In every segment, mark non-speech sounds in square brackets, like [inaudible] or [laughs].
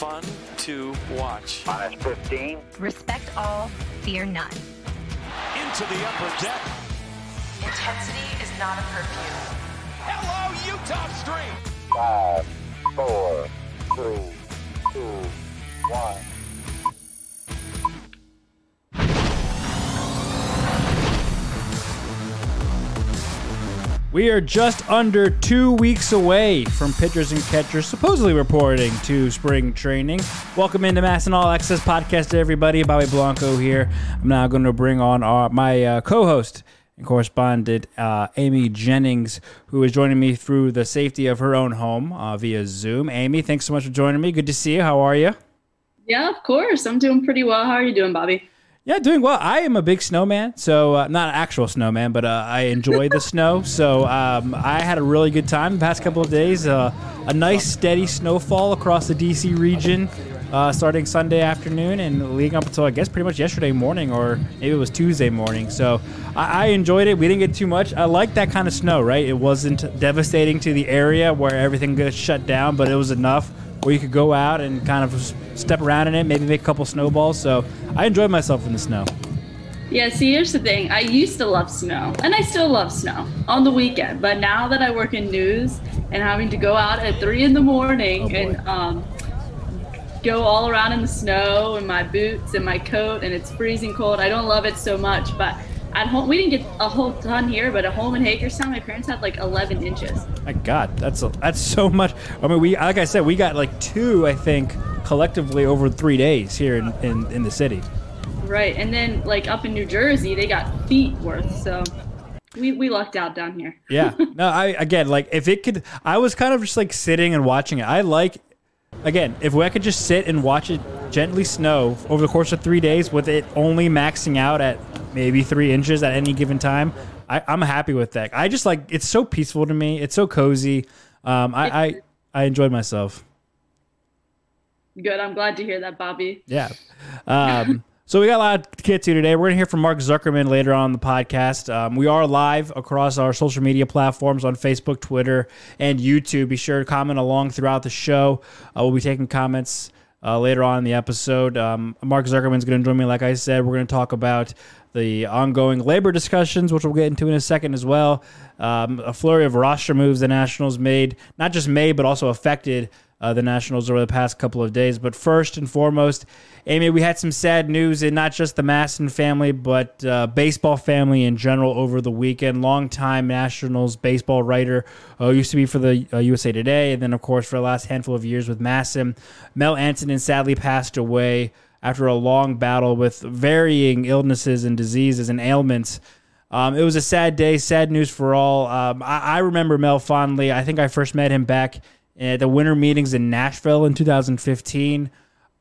fun to watch. Minus 15. Respect all, fear none. Into the upper deck. Intensity is not a perfume. Hello, Utah Street. Five, four, three, two, one. We are just under two weeks away from pitchers and catchers supposedly reporting to spring training. Welcome into MASN All Access Podcast, everybody. Bobby Blanco here. I'm now going to bring on our, my uh, co host and correspondent, uh, Amy Jennings, who is joining me through the safety of her own home uh, via Zoom. Amy, thanks so much for joining me. Good to see you. How are you? Yeah, of course. I'm doing pretty well. How are you doing, Bobby? Yeah, doing well. I am a big snowman, so uh, not an actual snowman, but uh, I enjoy the [laughs] snow. So um, I had a really good time the past couple of days. Uh, a nice steady snowfall across the DC region, uh, starting Sunday afternoon and leading up until I guess pretty much yesterday morning, or maybe it was Tuesday morning. So I, I enjoyed it. We didn't get too much. I like that kind of snow, right? It wasn't devastating to the area where everything gets shut down, but it was enough where you could go out and kind of step around in it, maybe make a couple snowballs. So I enjoyed myself in the snow. Yeah, see, here's the thing. I used to love snow, and I still love snow on the weekend. But now that I work in news and having to go out at three in the morning Oh, and um, go all around in the snow in my boots and my coat, and it's freezing cold, I don't love it so much. But at home, we didn't get a whole ton here, but at home in Hagerstown, my parents had like 11 inches. My God, that's a, that's so much. I mean, we like I said, we got like two, I think, collectively over three days here in, in, in the city. Right, and then like up in New Jersey, they got feet worth. So we we lucked out down here. Yeah. [laughs] No, I again like if it could, I was kind of just like sitting and watching it. I like again if I could just sit and watch it gently snow over the course of three days with it only maxing out at maybe three inches at any given time. I, I'm happy with that. I just like it's so peaceful to me. It's so cozy. Um, I, I I enjoyed myself. Good. I'm glad to hear that, Bobby. Yeah. Um, [laughs] so we got a lot to get to today. We're going to hear from Mark Zuckerman later on in the podcast. Um, we are live across our social media platforms on Facebook, Twitter, and YouTube. Be sure to comment along throughout the show. Uh, we'll be taking comments uh, later on in the episode. Um, Mark Zuckerman's going to join me. Like I said, we're going to talk about the ongoing labor discussions, which we'll get into in a second as well. Um, a flurry of roster moves the Nationals made, not just made, but also affected uh, the Nationals over the past couple of days. But first and foremost, Amy, we had some sad news in not just the MASN family, but uh, baseball family in general over the weekend. Longtime Nationals baseball writer, uh, used to be for the uh, USA Today, and then, of course, for the last handful of years with MASN. Mel Antonen sadly passed away after a long battle with varying illnesses and diseases and ailments. Um, it was a sad day, sad news for all. Um, I, I remember Mel fondly. I think I first met him back at the winter meetings in Nashville in 2015.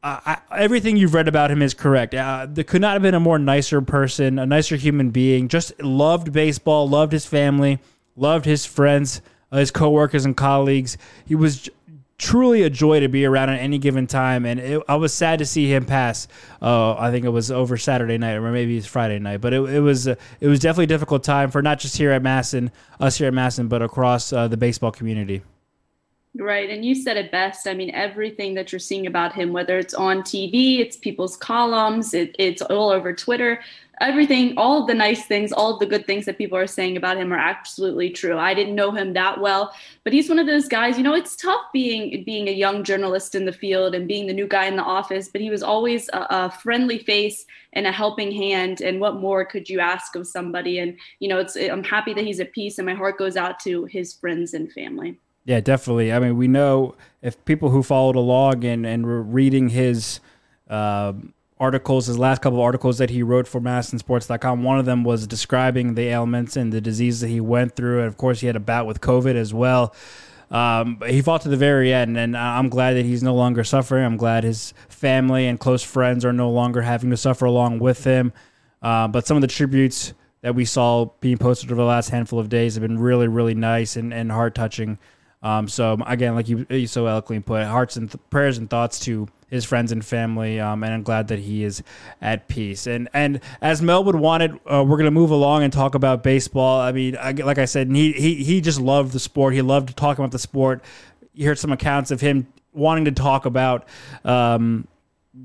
Uh, I, everything you've read about him is correct. Uh, there could not have been a more nicer person, a nicer human being. Just loved baseball, loved his family, loved his friends, uh, his coworkers and colleagues. He was j- truly a joy to be around at any given time, and it, I was sad to see him pass. Uh, I think it was over Saturday night, or maybe it's Friday night, but it, it was uh, it was definitely a difficult time for not just here at MASN, us here at MASN, but across uh, the baseball community. Right. And you said it best. I mean, everything that you're seeing about him, whether it's on TV, it's people's columns, it, it's all over Twitter, everything, all of the nice things, all of the good things that people are saying about him are absolutely true. I didn't know him that well, but he's one of those guys, you know, it's tough being being a young journalist in the field and being the new guy in the office, but he was always a, a friendly face and a helping hand. And what more could you ask of somebody? And, you know, it's I'm happy that he's at peace and my heart goes out to his friends and family. Yeah, definitely. I mean, we know if people who followed along and, and were reading his uh, articles, his last couple of articles that he wrote for MASNsports.com, one of them was describing the ailments and the disease that he went through. And of course, he had a bout with COVID as well. Um, he fought to the very end, and I'm glad that he's no longer suffering. I'm glad his family and close friends are no longer having to suffer along with him. Uh, but some of the tributes that we saw being posted over the last handful of days have been really, really nice and, and heart touching. Um, so again, like you, you so eloquently put, hearts and th- prayers and thoughts to his friends and family. Um, and I'm glad that he is at peace. And and as Mel would wanted, uh, we're gonna move along and talk about baseball. I mean, I, like I said, he he he just loved the sport. He loved talking about the sport. You heard some accounts of him wanting to talk about um,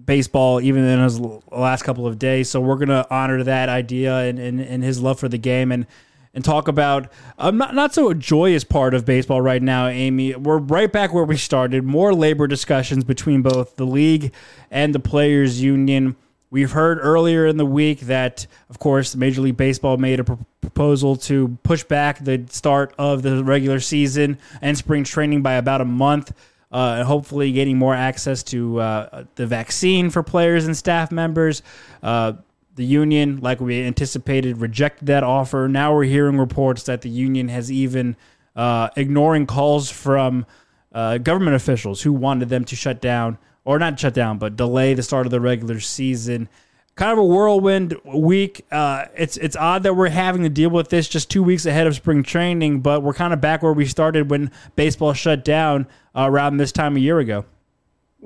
baseball even in his last couple of days. So we're gonna honor that idea and, and, and his love for the game and and talk about um, not not so a joyous part of baseball right now, Amy. We're right back where we started. More labor discussions between both the league and the players' union. We've heard earlier in the week that, of course, Major League Baseball made a pr- proposal to push back the start of the regular season and spring training by about a month uh, and hopefully getting more access to uh, the vaccine for players and staff members. Uh, the union, like we anticipated, rejected that offer. Now we're hearing reports that the union has even uh, ignoring calls from uh, government officials who wanted them to shut down, or not shut down, but delay the start of the regular season. Kind of a whirlwind week. Uh, it's it's odd that we're having to deal with this just two weeks ahead of spring training, but we're kind of back where we started when baseball shut down around this time a year ago.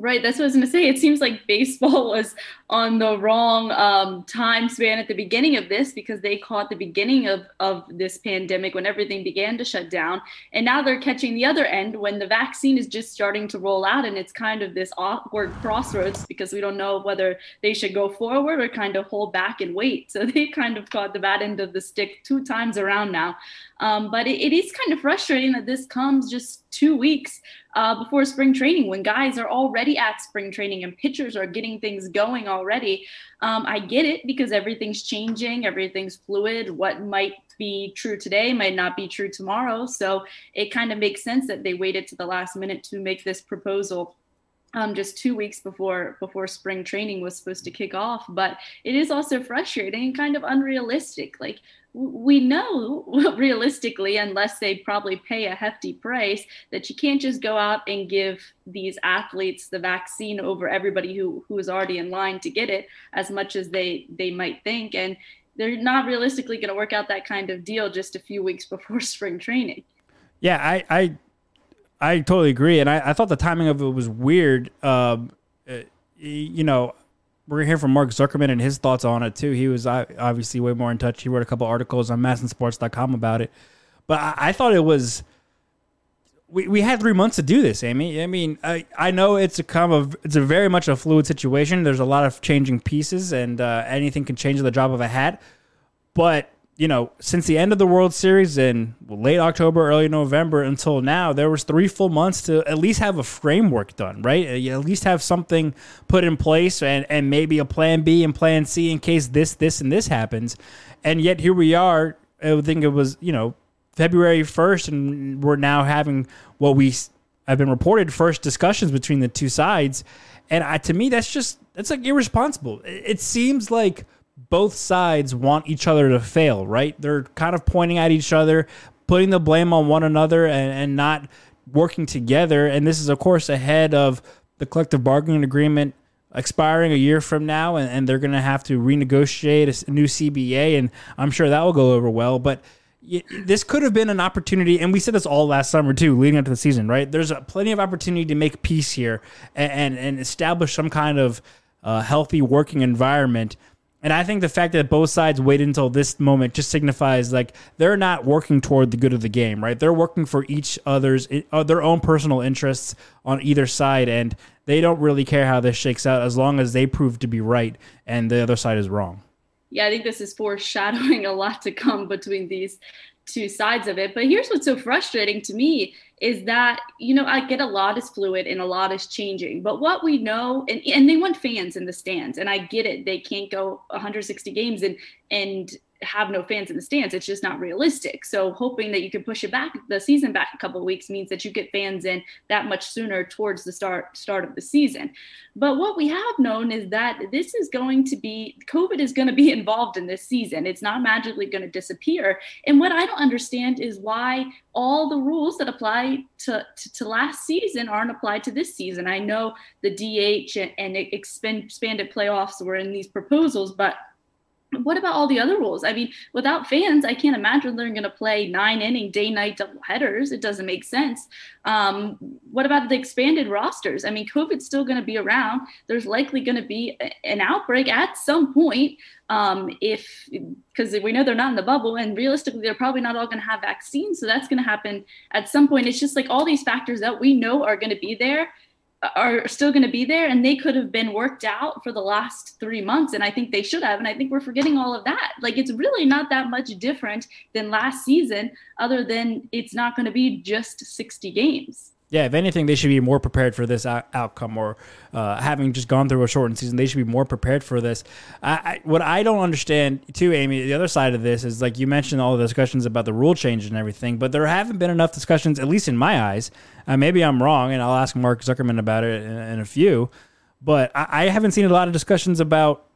Right, that's what I was going to say. It seems like baseball [laughs] was on the wrong um, time span at the beginning of this because they caught the beginning of, of this pandemic when everything began to shut down. And now they're catching the other end when the vaccine is just starting to roll out. And it's kind of this awkward crossroads because we don't know whether they should go forward or kind of hold back and wait. [laughs] So they kind of caught the bad end of the stick two times around now. Um, but it, it is kind of frustrating that this comes just two weeks uh, before spring training when guys are already at spring training and pitchers are getting things going already. Um, I get it because everything's changing, everything's fluid. What might be true today might not be true tomorrow. So it kind of makes sense that they waited to the last minute to make this proposal um, just two weeks before before spring training was supposed to kick off. But it is also frustrating and kind of unrealistic. Like we know [laughs] realistically, unless they probably pay a hefty price, that you can't just go out and give these athletes the vaccine over everybody who who is already in line to get it, as much as they they might think. And they're not realistically going to work out that kind of deal just a few weeks [laughs] before spring training. Yeah, I I, I totally agree, and I, I thought the timing of it was weird. Um, uh, you know, we're hear from Mark Zuckerman and his thoughts on it too. He was obviously way more in touch. He wrote a couple articles on MASNsports.com about it, but I, I thought it was. We, we had three months to do this, Amy. I mean, I, I know it's a kind of it's a very much a fluid situation. There's a lot of changing pieces, and uh, anything can change the drop of a hat. But you know, since the end of the World Series in late October, early November until now, there was three full months to at least have a framework done, right? Uh, you at least have something put in place and, and maybe a plan B and plan C in case this, this, and this happens. And yet here we are. I think it was, you know, February 1st, and we're now having what we have been reported first discussions between the two sides. And I, to me, that's just, that's like irresponsible. It seems like – both sides want each other to fail, right? They're kind of pointing at each other, putting the blame on one another, and, and not working together. And this is, of course, ahead of the collective bargaining agreement expiring a year from now, and, and they're going to have to renegotiate a new CBA, and I'm sure that will go over well. But this could have been an opportunity, and we said this all last summer too, leading up to the season, right? There's plenty of opportunity to make peace here and, and, and establish some kind of uh, healthy working environment and I think the fact that both sides waited until this moment just signifies like they're not working toward the good of the game, right? They're working for each other's uh, their own personal interests on either side, and they don't really care how this shakes out as long as they prove to be right and the other side is wrong. Yeah, I think this is foreshadowing [laughs] a lot to come between these two sides of it. But here's what's so frustrating to me is that, you know, I get a lot is fluid and a lot is changing. But what we know, and, and they want fans in the stands, and I get it. They can't go 160 games and and have no fans in the stands. It's just not realistic. So hoping that you can push it back the season back a couple weeks means that you get fans in that much sooner towards the start start of the season. But what we have known is that this is going to be COVID is going to be [laughs] involved in this season. It's not magically going to disappear. And what I don't understand is why all the rules that apply to, to, to last season aren't applied to this season. I know the DH and, and expanded playoffs were in these proposals, but what about all the other rules? I mean, without fans, I can't imagine they're going to play nine inning day night double headers. It doesn't make sense. Um, what about the expanded rosters? I mean, COVID's still going to be around. There's likely going to be an outbreak at some point. Um, if because we know they're not in the bubble, and realistically, they're probably not all going to have vaccines. So that's going to happen at some point. It's just like all these factors that we know are going to be there are still going to be there and they could have been worked out for the last three months and i think they should have and i think we're forgetting all of that. Like it's really not that much different than last season other than it's not going to be just 60 games yeah, if anything, they should be more prepared for this out- outcome, or uh, having just gone through a shortened season, they should be more prepared for this. I, I, what I don't understand, too, Amy, the other side of this is like you mentioned all the discussions about the rule change and everything, but there haven't been enough discussions, at least in my eyes. Uh, maybe I'm wrong, and I'll ask Mark Zuckerman about it in, in a few, but I, I haven't seen a lot of discussions about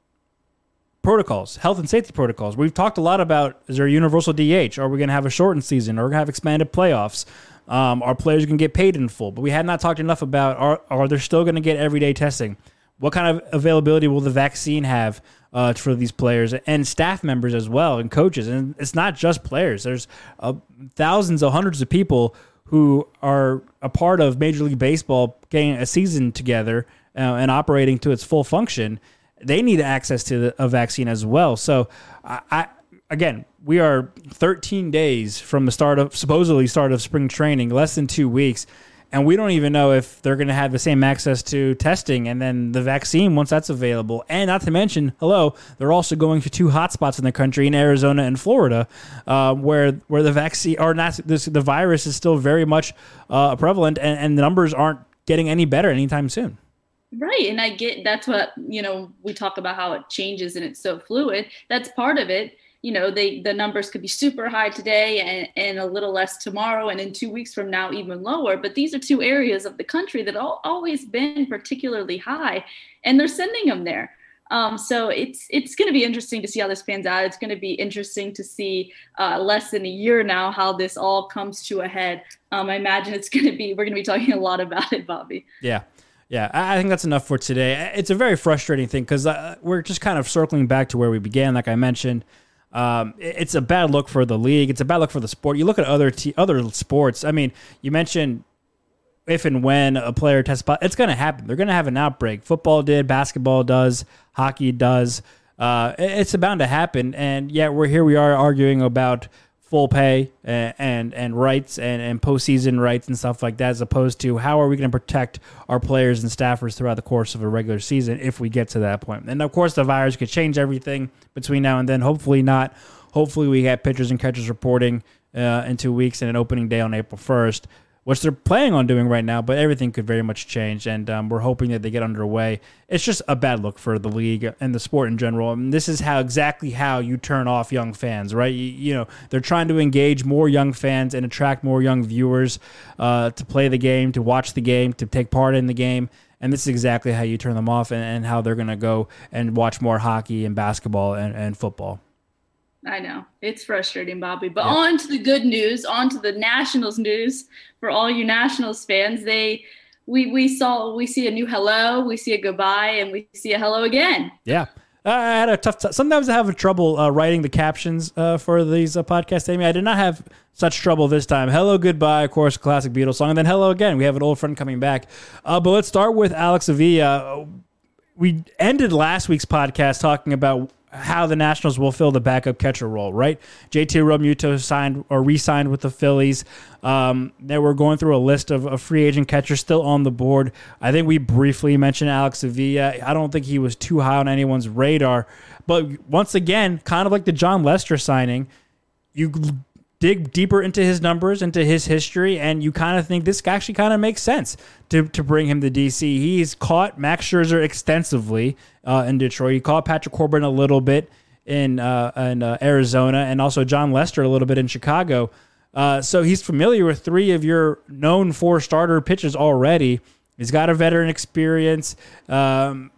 protocols, health and safety protocols. We've talked a lot about is there a universal DH? Are we going to have a shortened season? Are we going to have expanded playoffs? Um, our players can get paid in full, but we have not talked enough about are are they still going to get everyday testing? What kind of availability will the vaccine have uh, for these players and staff members as well and coaches? And it's not just players. There's uh, thousands of hundreds of people who are a part of Major League Baseball getting a season together uh, and operating to its full function. They need access to the, a vaccine as well. So I, I again, we are 13 days from the start of supposedly start of spring training, less than two weeks, and we don't even know if they're going to have the same access to testing and then the vaccine once that's available. And not to mention, hello, they're also going to two hotspots in the country in Arizona and Florida, uh, where where the vaccine or not this, the virus is still very much uh, prevalent, and, and the numbers aren't getting any better anytime soon. Right. And I get that's what, you know, we talk about how it changes and it's so fluid. That's part of it you know they the numbers could be super high today and, and a little less tomorrow and in two weeks from now even lower but these are two areas of the country that all, always been particularly high and they're sending them there um, so it's it's going to be interesting to see how this pans out. It's going to be interesting to see uh, less than a year now how this all comes to a head. Um, I imagine it's [laughs] going to be we're going to be talking a lot about it, Bobby. Yeah. Yeah, I think that's enough for today. It's a very frustrating thing because uh, we're just kind of circling back to where we began, like I mentioned. Um, it's a bad look for the league. It's a bad look for the sport. You look at other te- other sports. I mean, you mentioned if and when a player tests, positive, it's going to happen. They're going to have an outbreak. Football did, basketball does, hockey does. Uh, it's bound to happen. And yet we're here. We are arguing about full pay and and, and rights and, and postseason rights and stuff like that, as opposed to how are we going to protect our players and staffers throughout the course of a regular season if we get to that point. And of course, the virus could change everything between now and then. Hopefully not. Hopefully we get pitchers and catchers reporting uh, in two weeks and an opening day on April first which they're planning on doing right now, but everything could very much change. And um, we're hoping that they get underway. It's just a bad look for the league and the sport in general. And this is how exactly how you turn off young fans, right? You, you know, they're trying to engage more young fans and attract more young viewers uh, to play the game, to watch the game, to take part in the game. And this is exactly how you turn them off and, and how they're going to go and watch more hockey and basketball and, and football. I know it's frustrating, Bobby. But yeah. on to the good news, on to the Nationals news for all you Nationals fans. They we we saw we see a new hello, we see a goodbye, and we see a hello again. Yeah. I had a tough time. Sometimes I have trouble uh, writing the captions uh, for these uh, podcasts, Amy. I did not have such trouble this time. Hello, goodbye, of course, classic Beatles song, and then hello again. We have an old friend coming back. Uh, but let's start with Alex Avila. We ended last week's podcast talking about how the Nationals will fill the backup catcher role, right? JT Realmuto signed or re-signed with the Phillies. Um, they were going through a list of, of, free agent catchers still on the board. I think we briefly mentioned Alex Avila. I don't think he was too high on anyone's radar, but once again, kind of like the Jon Lester signing, you dig deeper into his numbers, into his history, and you kind of think this actually kind of makes sense to, to bring him to DC. He's caught Max Scherzer extensively uh, in Detroit. He caught Patrick Corbin a little bit in uh, in uh, Arizona, and also Jon Lester a little bit in Chicago. Uh, so he's familiar with three of your known four starter pitchers already. He's got a veteran experience. Um,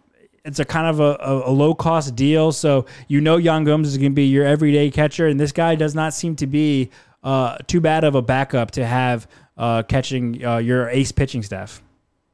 it's a kind of a, a, a, low cost deal. So you know Yan Gomes is going to be your everyday catcher, and this guy does not seem to be uh, too bad of a backup to have uh, catching uh, your ace pitching staff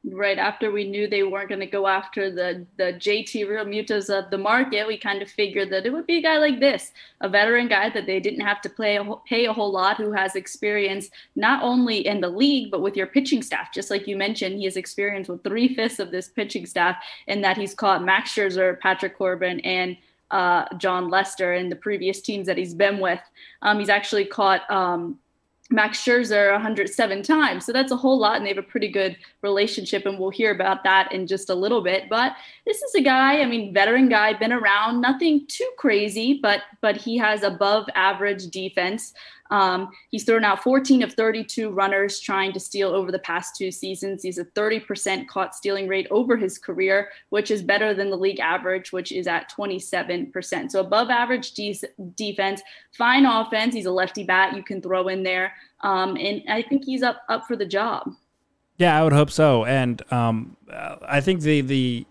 right after we knew they weren't going to go after the the JT Realmutos of the market, we kind of figured that it would be a guy like this, a veteran guy that they didn't have to play a, pay a whole lot, who has experience not only in the league but with your pitching staff. Just like you mentioned, he has experience with three fifths of this pitching staff, in that he's caught Max Scherzer, Patrick Corbin, and uh, Jon Lester in the previous teams that he's been with. Um, he's actually caught um, Max Scherzer 107 times. So that's a whole lot, and they have a pretty good relationship, and we'll hear about that in just a little bit. But this is a guy, I mean, veteran guy, been around, nothing too crazy, but but he has above average defense. Um, he's thrown out 14 of 32 runners trying to steal over the past two seasons. He's a 30% caught stealing rate over his career, which is better than the league average, which is at 27%. So above average de- defense, fine offense. He's a lefty bat you can throw in there, um, and I think he's up up for the job. Yeah, I would hope so. And um, I think the the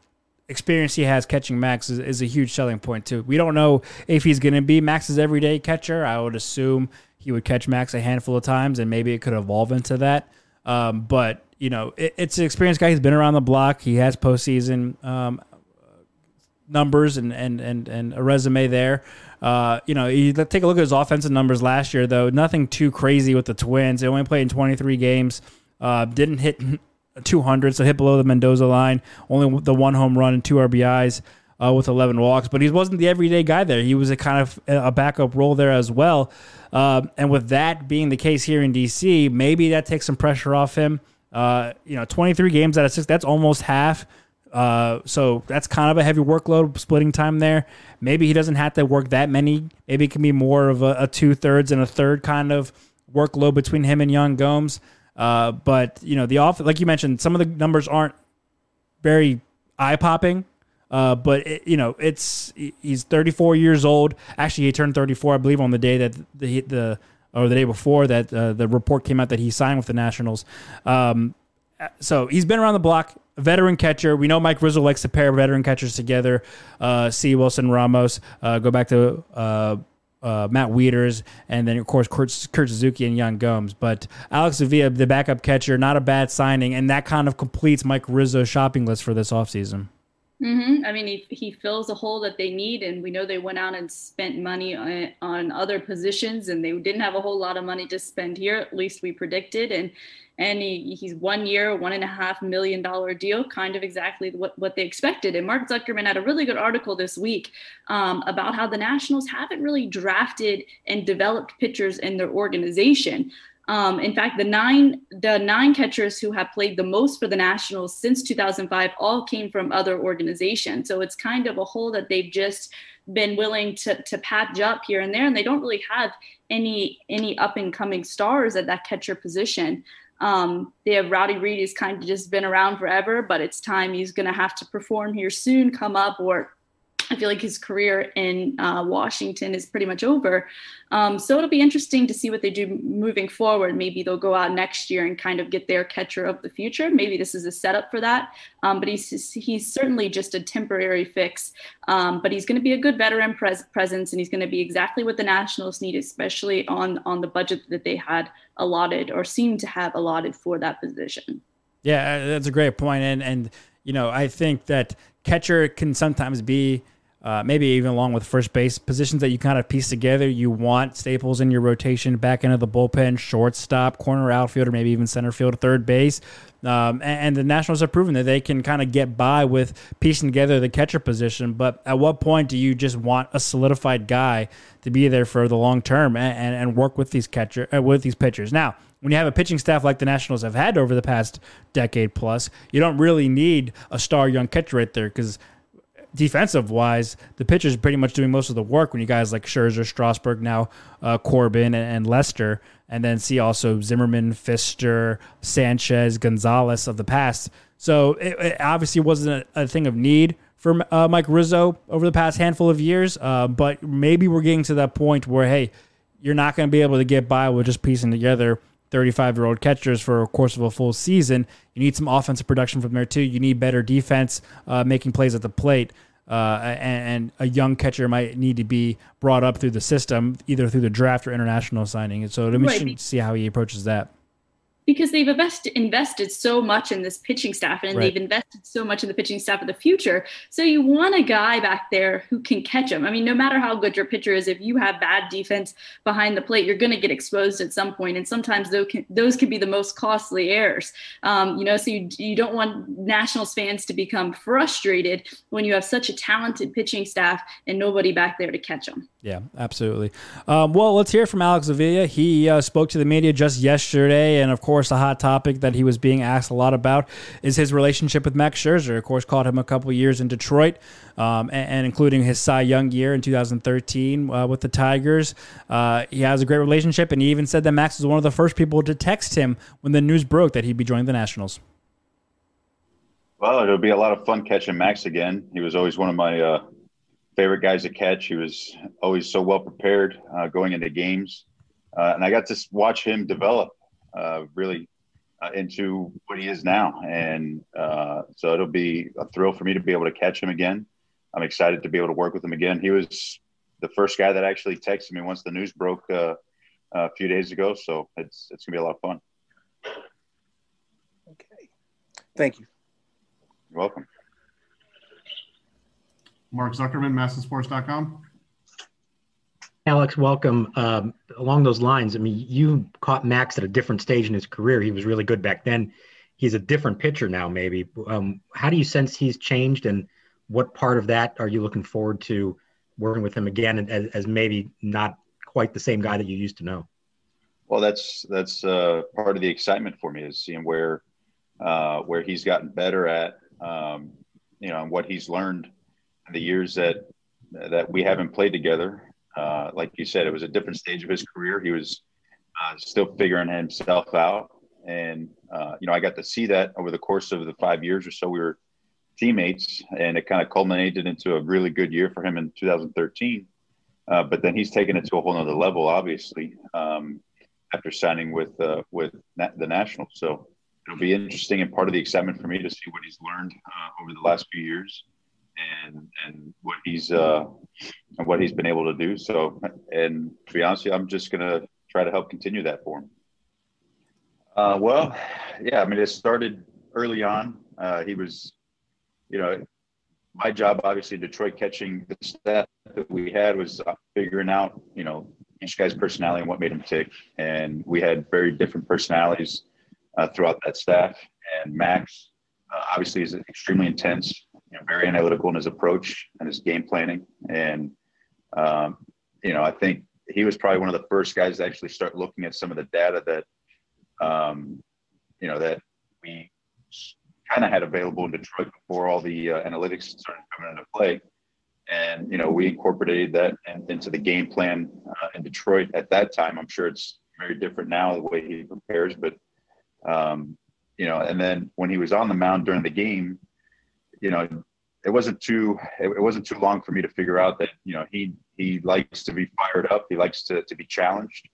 experience he has catching Max is, is a huge selling point too. We don't know if he's going to be Max's everyday catcher. I would assume he would catch Max a handful of times, and maybe it could evolve into that. Um, but you know, it, it's an experienced guy. He's been around the block. He has postseason um, numbers and, and and and a resume there. Uh, you know, you take a look at his offensive numbers last year, though. Nothing too crazy with the Twins. They only played in 23 games. Uh, didn't hit [laughs] 200, so hit below the Mendoza line. Only the one home run and two RBIs uh, with 11 walks. But he wasn't the everyday guy there. He was a kind of a backup role there as well. Uh, and with that being the case here in DC, maybe that takes some pressure off him. Uh, you know, 23 games out of six, that's almost half. Uh, so that's kind of a heavy workload splitting time there. Maybe he doesn't have to work that many. Maybe it can be more of a, a two thirds and a third kind of workload between him and Yan Gomes. Uh, but you know, the off like you mentioned, some of the numbers aren't very eye popping. Uh, but it, you know, it's he's 34 years old. Actually, he turned 34, I believe, on the day that the the or the day before that uh, the report came out that he signed with the Nationals. Um, so he's been around the block, veteran catcher. We know Mike Rizzo likes to pair veteran catchers together. Uh, C. Wilson Ramos. Uh, go back to uh, uh, Matt Wieters, and then of course Kurt, Kurt Suzuki and Yan Gomes. But Alex Avila, the backup catcher, not a bad signing, and that kind of completes Mike Rizzo's shopping list for this offseason. Mm-hmm. I mean, he, he fills a hole that they need, and we know they went out and spent money on, on other positions, and they didn't have a whole lot of money to spend here. At least we predicted, and and he, he's one year, one and a half million dollar deal, kind of exactly what, what they expected. And Mark Zuckerman had a really good article this week um, about how the Nationals haven't really drafted and developed pitchers in their organization. Um, in fact, the nine the nine catchers who have played the most for the Nationals since 2005 all came from other organizations. So it's kind of a hole that they've just been willing to to patch up here and there, and they don't really have any any up and coming stars at that catcher position. Um, they have Raudy Read, He's kind of just been around forever, but it's time he's going to have to perform here soon, come up, or I feel like his career in uh, Washington is pretty much over. Um, so it'll be interesting to see what they do moving forward. Maybe they'll go out next year and kind of get their catcher of the future. Maybe this is a setup for that. Um, but he's he's certainly just a temporary fix. Um, but he's going to be a good veteran pres- presence, and he's going to be exactly what the Nationals need, especially on on the budget that they had allotted or seemed to have allotted for that position. Yeah, that's a great point, and and you know I think that catcher can sometimes be uh, maybe even along with first base positions that you kind of piece together. You want staples in your rotation, back into the bullpen, shortstop, corner outfielder, maybe even center field, third base. Um, and, and, the Nationals have proven that they can kind of get by with piecing together the catcher position. But at what point do you just want a solidified guy to be there for the long term and, and, and work with these catcher uh, with these pitchers? Now, when you have a pitching staff like the Nationals have had over the past decade plus, you don't really need a star young catcher right there because defensive wise, the pitchers pretty much doing most of the work when you guys like Scherzer, Strasburg, now uh, Corbin, and, and, Lester, and then see also Zimmermann, Fister, Sanchez, Gonzalez of the past. So it, it obviously wasn't a, a, thing of need for uh, Mike Rizzo over the past handful of years, uh, but maybe we're getting to that point where, hey, you're not going to be able to get by with just piecing together 35 year old catchers for a course of a full season. You need some offensive production from there too. You need better defense, uh, making plays at the plate. Uh, and, and, a young catcher might need to be brought up through the system, either through the draft or international signing. And so let me right. see how he approaches that. Because they've invested invested so much in this pitching staff and Right. they've invested so much in the pitching staff of the future. So you want a guy back there who can catch them. I mean, no matter how good your pitcher is, if you have bad defense behind the plate, you're going to get exposed at some point, and sometimes those can, those can be the most costly errors. Um, you know, so you you don't want Nationals fans to become frustrated when you have such a talented pitching staff and nobody back there to catch them. Yeah, absolutely. Um, well, let's hear from Alex Avila. He uh, spoke to the media just yesterday, and of course, the hot topic that he was being asked a lot about is his relationship with Max Scherzer. Of course, caught him a couple years in Detroit, um, and, and including his Cy Young year in 2013 uh, with the Tigers. Uh, he has a great relationship, and he even said that Max was one of the first people to text him when the news broke that he'd be joining the Nationals. Well, it'll be a lot of fun catching Max again. He was always one of my uh, favorite guys to catch. He was always so well prepared uh, going into games, uh, and I got to watch him develop uh, really uh, into what he is now. And uh, so it'll be a thrill for me to be able to catch him again. I'm excited to be able to work with him again. He was the first guy that actually texted me once the news broke uh, a few days ago. So it's it's gonna be a lot of fun. Okay. Thank you. You're welcome. Mark Zuckerman, MASNsports.com. Alex, welcome. Um, along those lines, I mean, you caught Max at a different stage in his career. He was really good back then. He's a different pitcher now, maybe. Um, how do you sense he's changed, and what part of that are you looking forward to working with him again as, as maybe not quite the same guy that you used to know? Well, that's that's uh, part of the excitement for me is seeing where uh, where he's gotten better at, um, you know, and what he's learned the years that that we haven't played together. Uh, like you said, it was a different stage of his career. He was uh, still figuring himself out, and uh, you know, I got to see that over the course of the five years or so we were teammates, and it kind of culminated into a really good year for him in 2013. Uh, but then he's taken it to a whole nother level, obviously. Um, after signing with uh, with na- the Nationals. So it'll be interesting and part of the excitement for me to see what he's learned uh, over the last few years and and what he's uh, and what he's been able to do. So and to be honest, you, I'm just gonna try to help continue that for him. Uh, well, yeah, I mean, it started early on. Uh, he was, you know, my job obviously Detroit catching the staff that we had was uh, figuring out, you know, each guy's personality and what made him tick. And we had very different personalities uh, throughout that staff. And Max uh, obviously is extremely intense, you know, very analytical in his approach and his game planning. And, um, you know, I think he was probably one of the first guys to actually start looking at some of the data that, um, you know, that we kind of had available in Detroit before all the uh, analytics started coming into play. And, you know, we incorporated that in, into the game plan uh, in Detroit at that time. I'm sure it's very different now, the way he prepares, but, um, you know, and then when he was on the mound during the game, you know, it wasn't too, it, wasn't too long for me to figure out that, you know, he, he likes to be fired up. He likes to, to be challenged.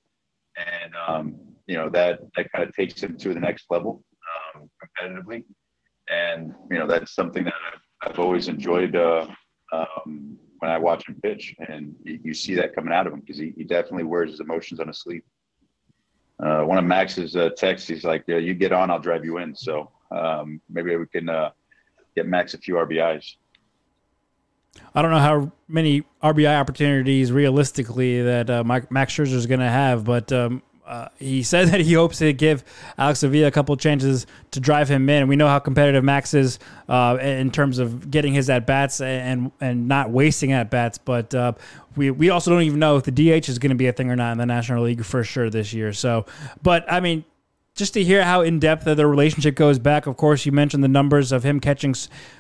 And, um, you know, that, that kind of takes him to the next level um, competitively. And, you know, that's something that I've, I've always enjoyed uh, um, when I watch him pitch. And you, you see that coming out of him because he, he definitely wears his emotions on his sleeve. Uh, one of Max's uh, texts, he's like, yeah, you get on, I'll drive you in. So um, maybe we can uh, get Max a few RBIs. I don't know how many RBI opportunities realistically that uh, Mike, Max Scherzer is going to have, but um, uh, he [laughs] said that he hopes to give Alex Avila a couple chances to drive him in. We know how competitive Max is uh, in terms of getting his at bats and and not wasting at bats. But uh, we we also don't even know if the DH is going to be a thing or not in the National League for sure this year. So, but I mean, just to hear how in depth their relationship goes back. Of course, you mentioned the numbers of him catching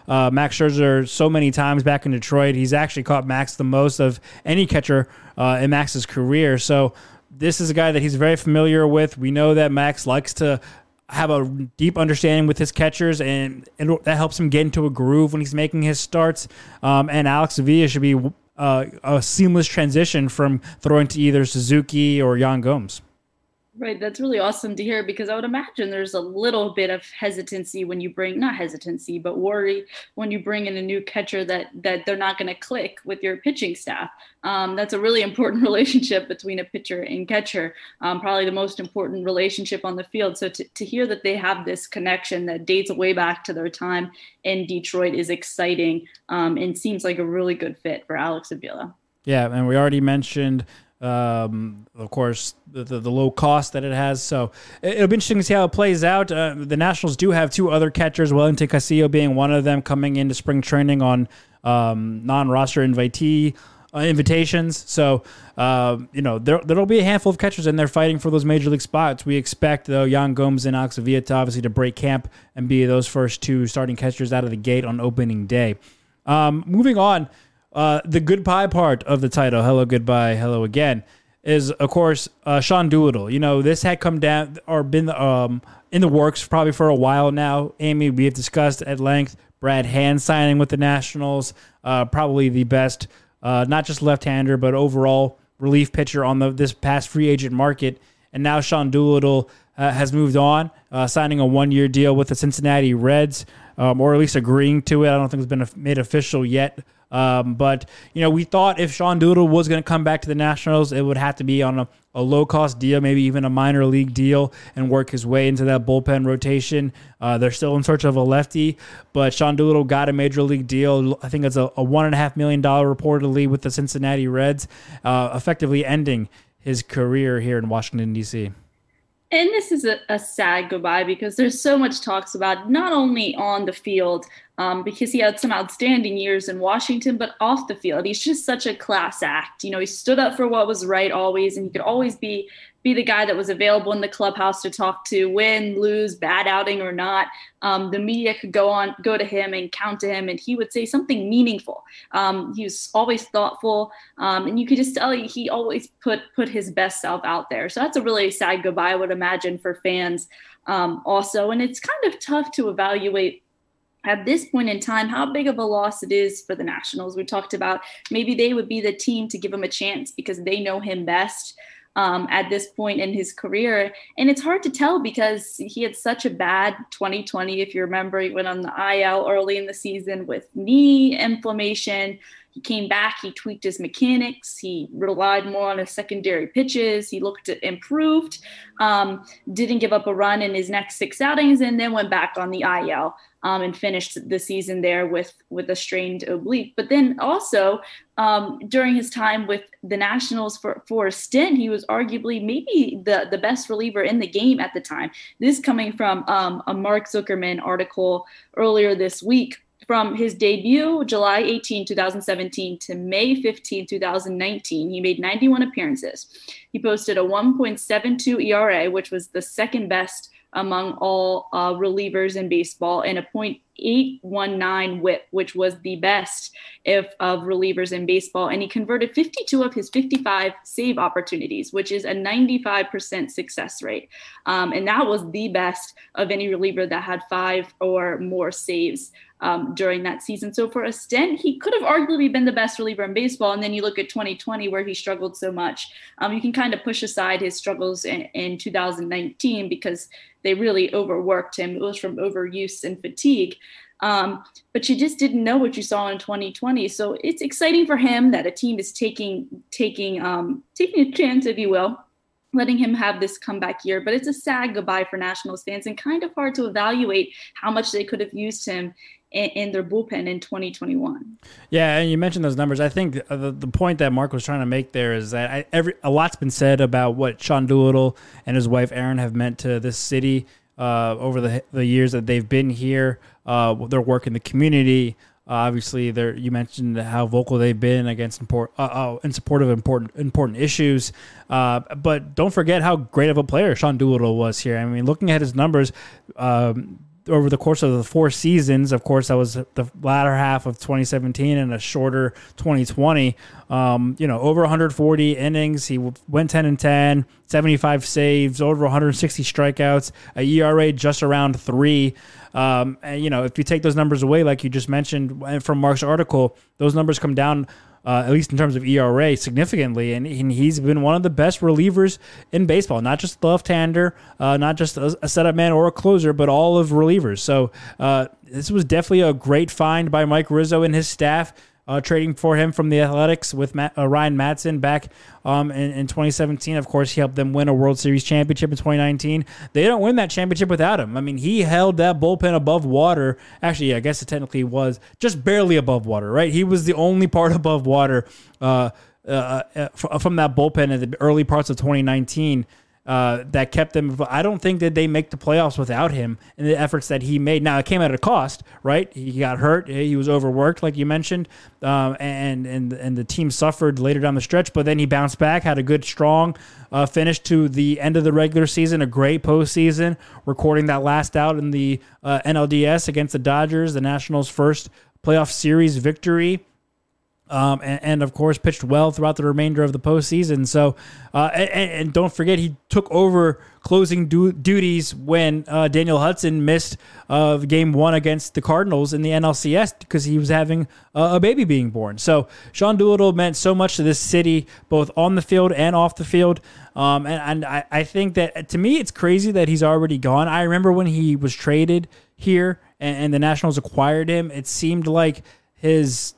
uh, Max Scherzer so many times back in Detroit. He's actually caught Max the most of any catcher uh, in Max's career. So this is a guy that he's very familiar with. We know that Max likes to have a deep understanding with his catchers, and, that helps him get into a groove when he's making his starts. Um, and Alex Avila should be uh, a seamless transition from throwing to either Suzuki or Yan Gomes. Right, that's really awesome to hear because I would imagine there's a little bit of hesitancy when you bring not hesitancy, but worry when you bring in a new catcher that that they're not going to click with your pitching staff. Um, that's a really [laughs] important relationship between a pitcher and catcher, um, probably the most important relationship on the field. So to, to hear that they have this connection that dates way back to their time in Detroit is exciting um, and seems like a really good fit for Alex Avila. Yeah, and we already mentioned um, of course, the, the, the, low cost that it has. So it, will be interesting to see how it plays out. Uh, the Nationals do have two other catchers, Wellington Castillo being one of them, coming into spring training on um, non-roster invitee uh, invitations. So uh, you know there there'll be a handful of catchers, and they're fighting for those major league spots. We expect though Yan Gomes and to obviously to break camp and be those first two starting catchers out of the gate on opening day. Um, moving on. Uh, the goodbye part of the title, hello, goodbye, hello again, is of course uh, Sean Doolittle. You know, this had come down or been um, in the works probably for a while now. Amy, we have discussed at length Brad Hand signing with the Nationals, uh, probably the best, uh, not just left-hander, but overall relief pitcher on the this past free agent market. And now Sean Doolittle uh, has moved on, uh, signing a one-year deal with the Cincinnati Reds, um, or at least agreeing to it. I don't think it's been made official yet. Um, but you know, we thought if Sean Doolittle was going to come back to the Nationals, it would have to be on a, a low cost deal, maybe even a minor league deal, and work his way into that bullpen rotation. Uh, they're still in search of a lefty, but Sean Doolittle got a major league deal. I think it's a, a one and a half million dollar reportedly with the Cincinnati Reds, uh, effectively ending his career here in Washington D.C and this is a, a, sad goodbye because there's so much talks about not only on the field um, because he had some outstanding years in Washington, but off the field, he's just such a class act. You know, he stood up for what was right always, and he could always be be the guy that was available in the clubhouse to talk to, win, lose, bad outing or not. Um, the media could go on, go to him and count to him, and he would say something meaningful. Um, he was always thoughtful, um, and you could just tell he always put put his best self out there. So that's a really sad goodbye, I would imagine, for fans um, also. And it's kind of tough to evaluate at this point in time how big of a loss it is for the Nationals. We talked about maybe they would be the team to give him a chance because they know him best um, at this point in his career. And it's hard to tell because he had such a bad 2020. If you remember, he went on the IL early in the season with knee inflammation. He came back, he tweaked his mechanics, he relied more on his secondary pitches, he looked improved, um, didn't give up a run in his next six outings, and then went back on the IL um, and finished the season there with with a strained oblique. But then also um, during his time with the Nationals for for a stint, he was arguably maybe the the best reliever in the game at the time. This coming from um, a Mark Zuckerman article earlier this week from his debut July 18, 2017 to May 15, 2019, he made 91 appearances. He posted a 1.72 ERA, which was the second best among all uh, relievers in baseball, and a .819 WHIP, which was the best if, of relievers in baseball. And he converted 52 of his 55 save opportunities, which is a 95% success rate. Um, and that was the best of any reliever that had five or more saves um, during that season. So for a stint, he could have arguably been the best reliever in baseball. And then you look at 2020 where he struggled so much. Um, you can kind of push aside his struggles in, in 2019 because they really overworked him. It was from overuse and fatigue. Um, but you just didn't know what you saw in 2020. So it's exciting for him that a team is taking taking um, taking a chance, if you will, letting him have this comeback year. But it's a sad goodbye for Nationals fans and kind of hard to evaluate how much they could have used him in, in their bullpen in 2021. Yeah, and you mentioned those numbers. I think the, the point that Mark was trying to make there is that I, every a lot's been said about what Sean Doolittle and his wife Eireann have meant to this city uh, over the the years that they've been here. Uh, their work in the community. Uh, obviously, there you mentioned how vocal they've been against import, uh, uh, in support of important important issues. Uh, but don't forget how great of a player Sean Doolittle was here. I mean, looking at his numbers, um, over the course of the four seasons, of course, that was the latter half of 2017 and a shorter 2020. Um, you know, over 140 innings. He went 10 and 10, 75 saves, over 160 strikeouts, a ERA just around three. Um, and you know, if you take those numbers away, like you just mentioned from Mark's article, those numbers come down uh, at least in terms of ERA, significantly. And, and, he's been one of the best relievers in baseball, not just left-hander, uh, not just a, a, setup man or a closer, but all of relievers. So uh, this was definitely a great find by Mike Rizzo and his staff uh, trading for him from the Athletics with uh, Ryan Madson back um, in, in 2017. Of course, he helped them win a World Series championship in 2019. They don't win that championship without him. I mean, he held that bullpen above water. Actually, I guess it technically was just barely above water, right? He was the only part [laughs] above water uh, uh, uh from that bullpen in the early parts of 2019 uh, that kept them. I don't think that they make the playoffs without him and the efforts that he made. Now it came at a cost, right? He got hurt. He was overworked, like you mentioned, um, and and and the team suffered later down the stretch. But then he bounced back, had a good, strong uh, finish to the end of the regular season, a great postseason, recording that last out in the uh, NLDS against the Dodgers, the Nationals' first playoff series victory. Um, and, and, of course pitched well throughout the remainder of the postseason. So, uh, and, and, don't forget he took over closing du- duties when uh, Daniel Hudson missed uh, game one against the Cardinals in the NLCS because he was having a baby being born. So Sean Doolittle meant so much to this city, both on the field and off the field. Um, and, and I, I think that to me it's crazy that he's already gone. I remember when he was traded here and, and the Nationals acquired him. It seemed like his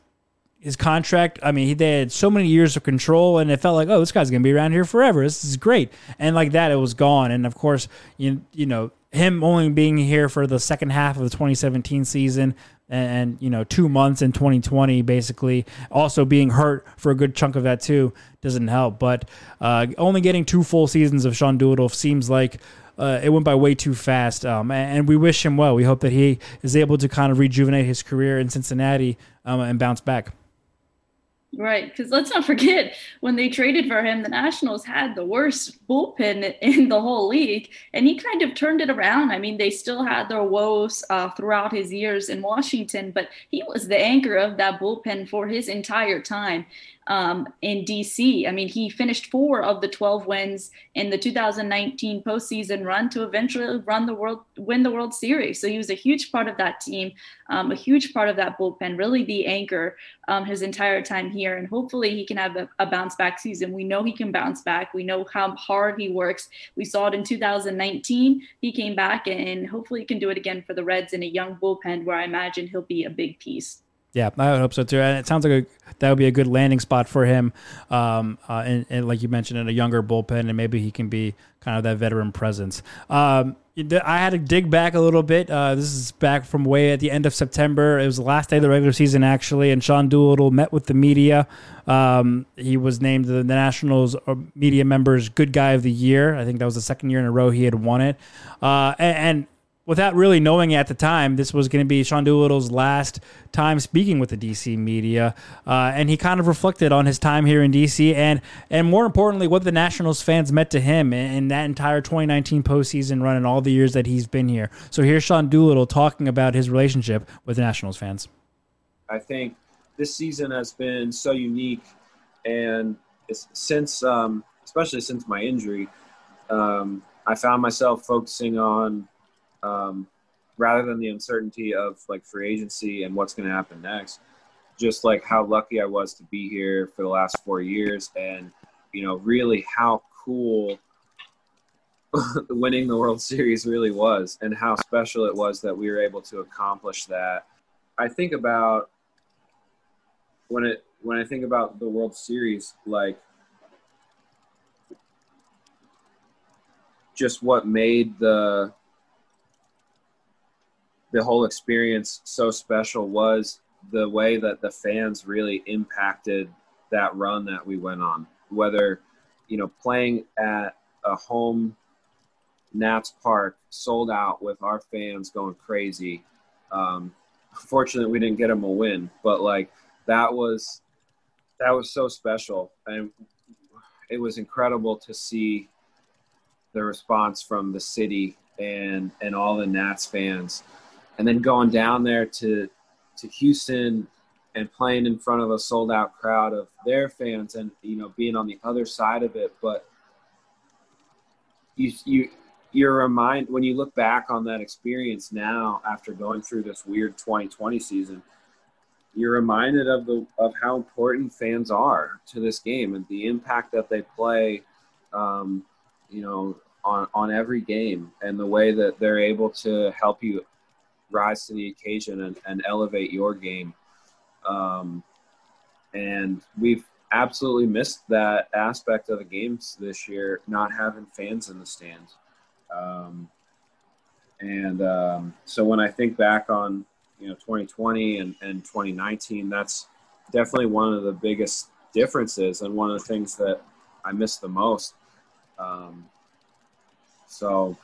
his contract. I mean, he, they had so many years of control, and it felt like, oh, this guy's gonna be around here forever. This is great. And like that, it was gone. And of course, you you know him only being here for the second half of the 2017 season. And, and you know, two months in 2020, basically, also being hurt for a good chunk of that too doesn't help. But uh, only getting two full seasons of Sean Doolittle seems like uh, it went by way too fast. Um, and, we wish him well. We hope that he is able to kind of rejuvenate his career in Cincinnati um, and bounce back. Right, because let's not forget when they traded for him, the Nationals had the worst bullpen in the whole league, and he kind of turned it around. I mean, they still had their woes uh, throughout his years in Washington, but he was the anchor of that bullpen for his entire time um, in DC. I mean, he finished four of the 12 wins in the 2019 postseason run to eventually run the world, win the World Series. So he was a huge part of that team, um, a huge part of that bullpen, really the anchor um, his entire time here. And hopefully he can have a, a bounce back season. We know he can bounce back. We know how hard he works. We saw it in 2019. He came back and hopefully he can do it again for the Reds in a young bullpen where I imagine he'll be a big piece. Yeah, I would hope so too. And it sounds like a, that would be a good landing spot for him. Um, uh, and, and, like you mentioned, in a younger bullpen, and maybe he can be kind of that veteran presence. Um, I had to dig back a little bit. Uh, this is back from way at the end of September. It was the last day of the regular season, actually, and Sean Doolittle met with the media. Um, he was named the, Nationals uh, media members Good Guy of the Year. I think that was the second year in a row he had won it. Uh, and, and without really knowing at the time, this was going to be Sean Doolittle's last time speaking with the DC media, uh, and he kind of reflected on his time here in DC, and and more importantly, what the Nationals fans meant to him in, in that entire 2019 postseason run and all the years that he's been here. So here's Sean Doolittle talking about his relationship with the Nationals fans. I think this season has been so unique, and since um, especially since my injury. Um, I found myself focusing on um, rather than the uncertainty of like free agency and what's going to happen next. Just like how lucky I was to be here for the last four years, and you know, really how cool [laughs] winning the World Series really was, and how special it was that we were able to accomplish that. I think about when it when I think about the World Series, like just what made the the whole experience so special was the way that the fans really impacted that run that we went on. Whether, you know, playing at a home Nats Park sold out with our fans going crazy. Um, fortunately, we didn't get them a win, but like that was that was so special, and it was incredible to see the response from the city and and all the Nats fans and then going down there to to Houston and playing in front of a sold out crowd of their fans and you know being on the other side of it. But you you you're remind when you look back on that experience now after going through this weird 2020 season you're reminded of the of how important fans are to this game and the impact that they play, um, you know, on on every game and the way that they're able to help you rise to the occasion and, and elevate your game. Um, and we've absolutely missed that aspect of the games this year, not having fans in the stands. Um, and um, so when I think back on you know 2020 and, and 2019, that's definitely one of the biggest differences and one of the things that I miss the most. Um, so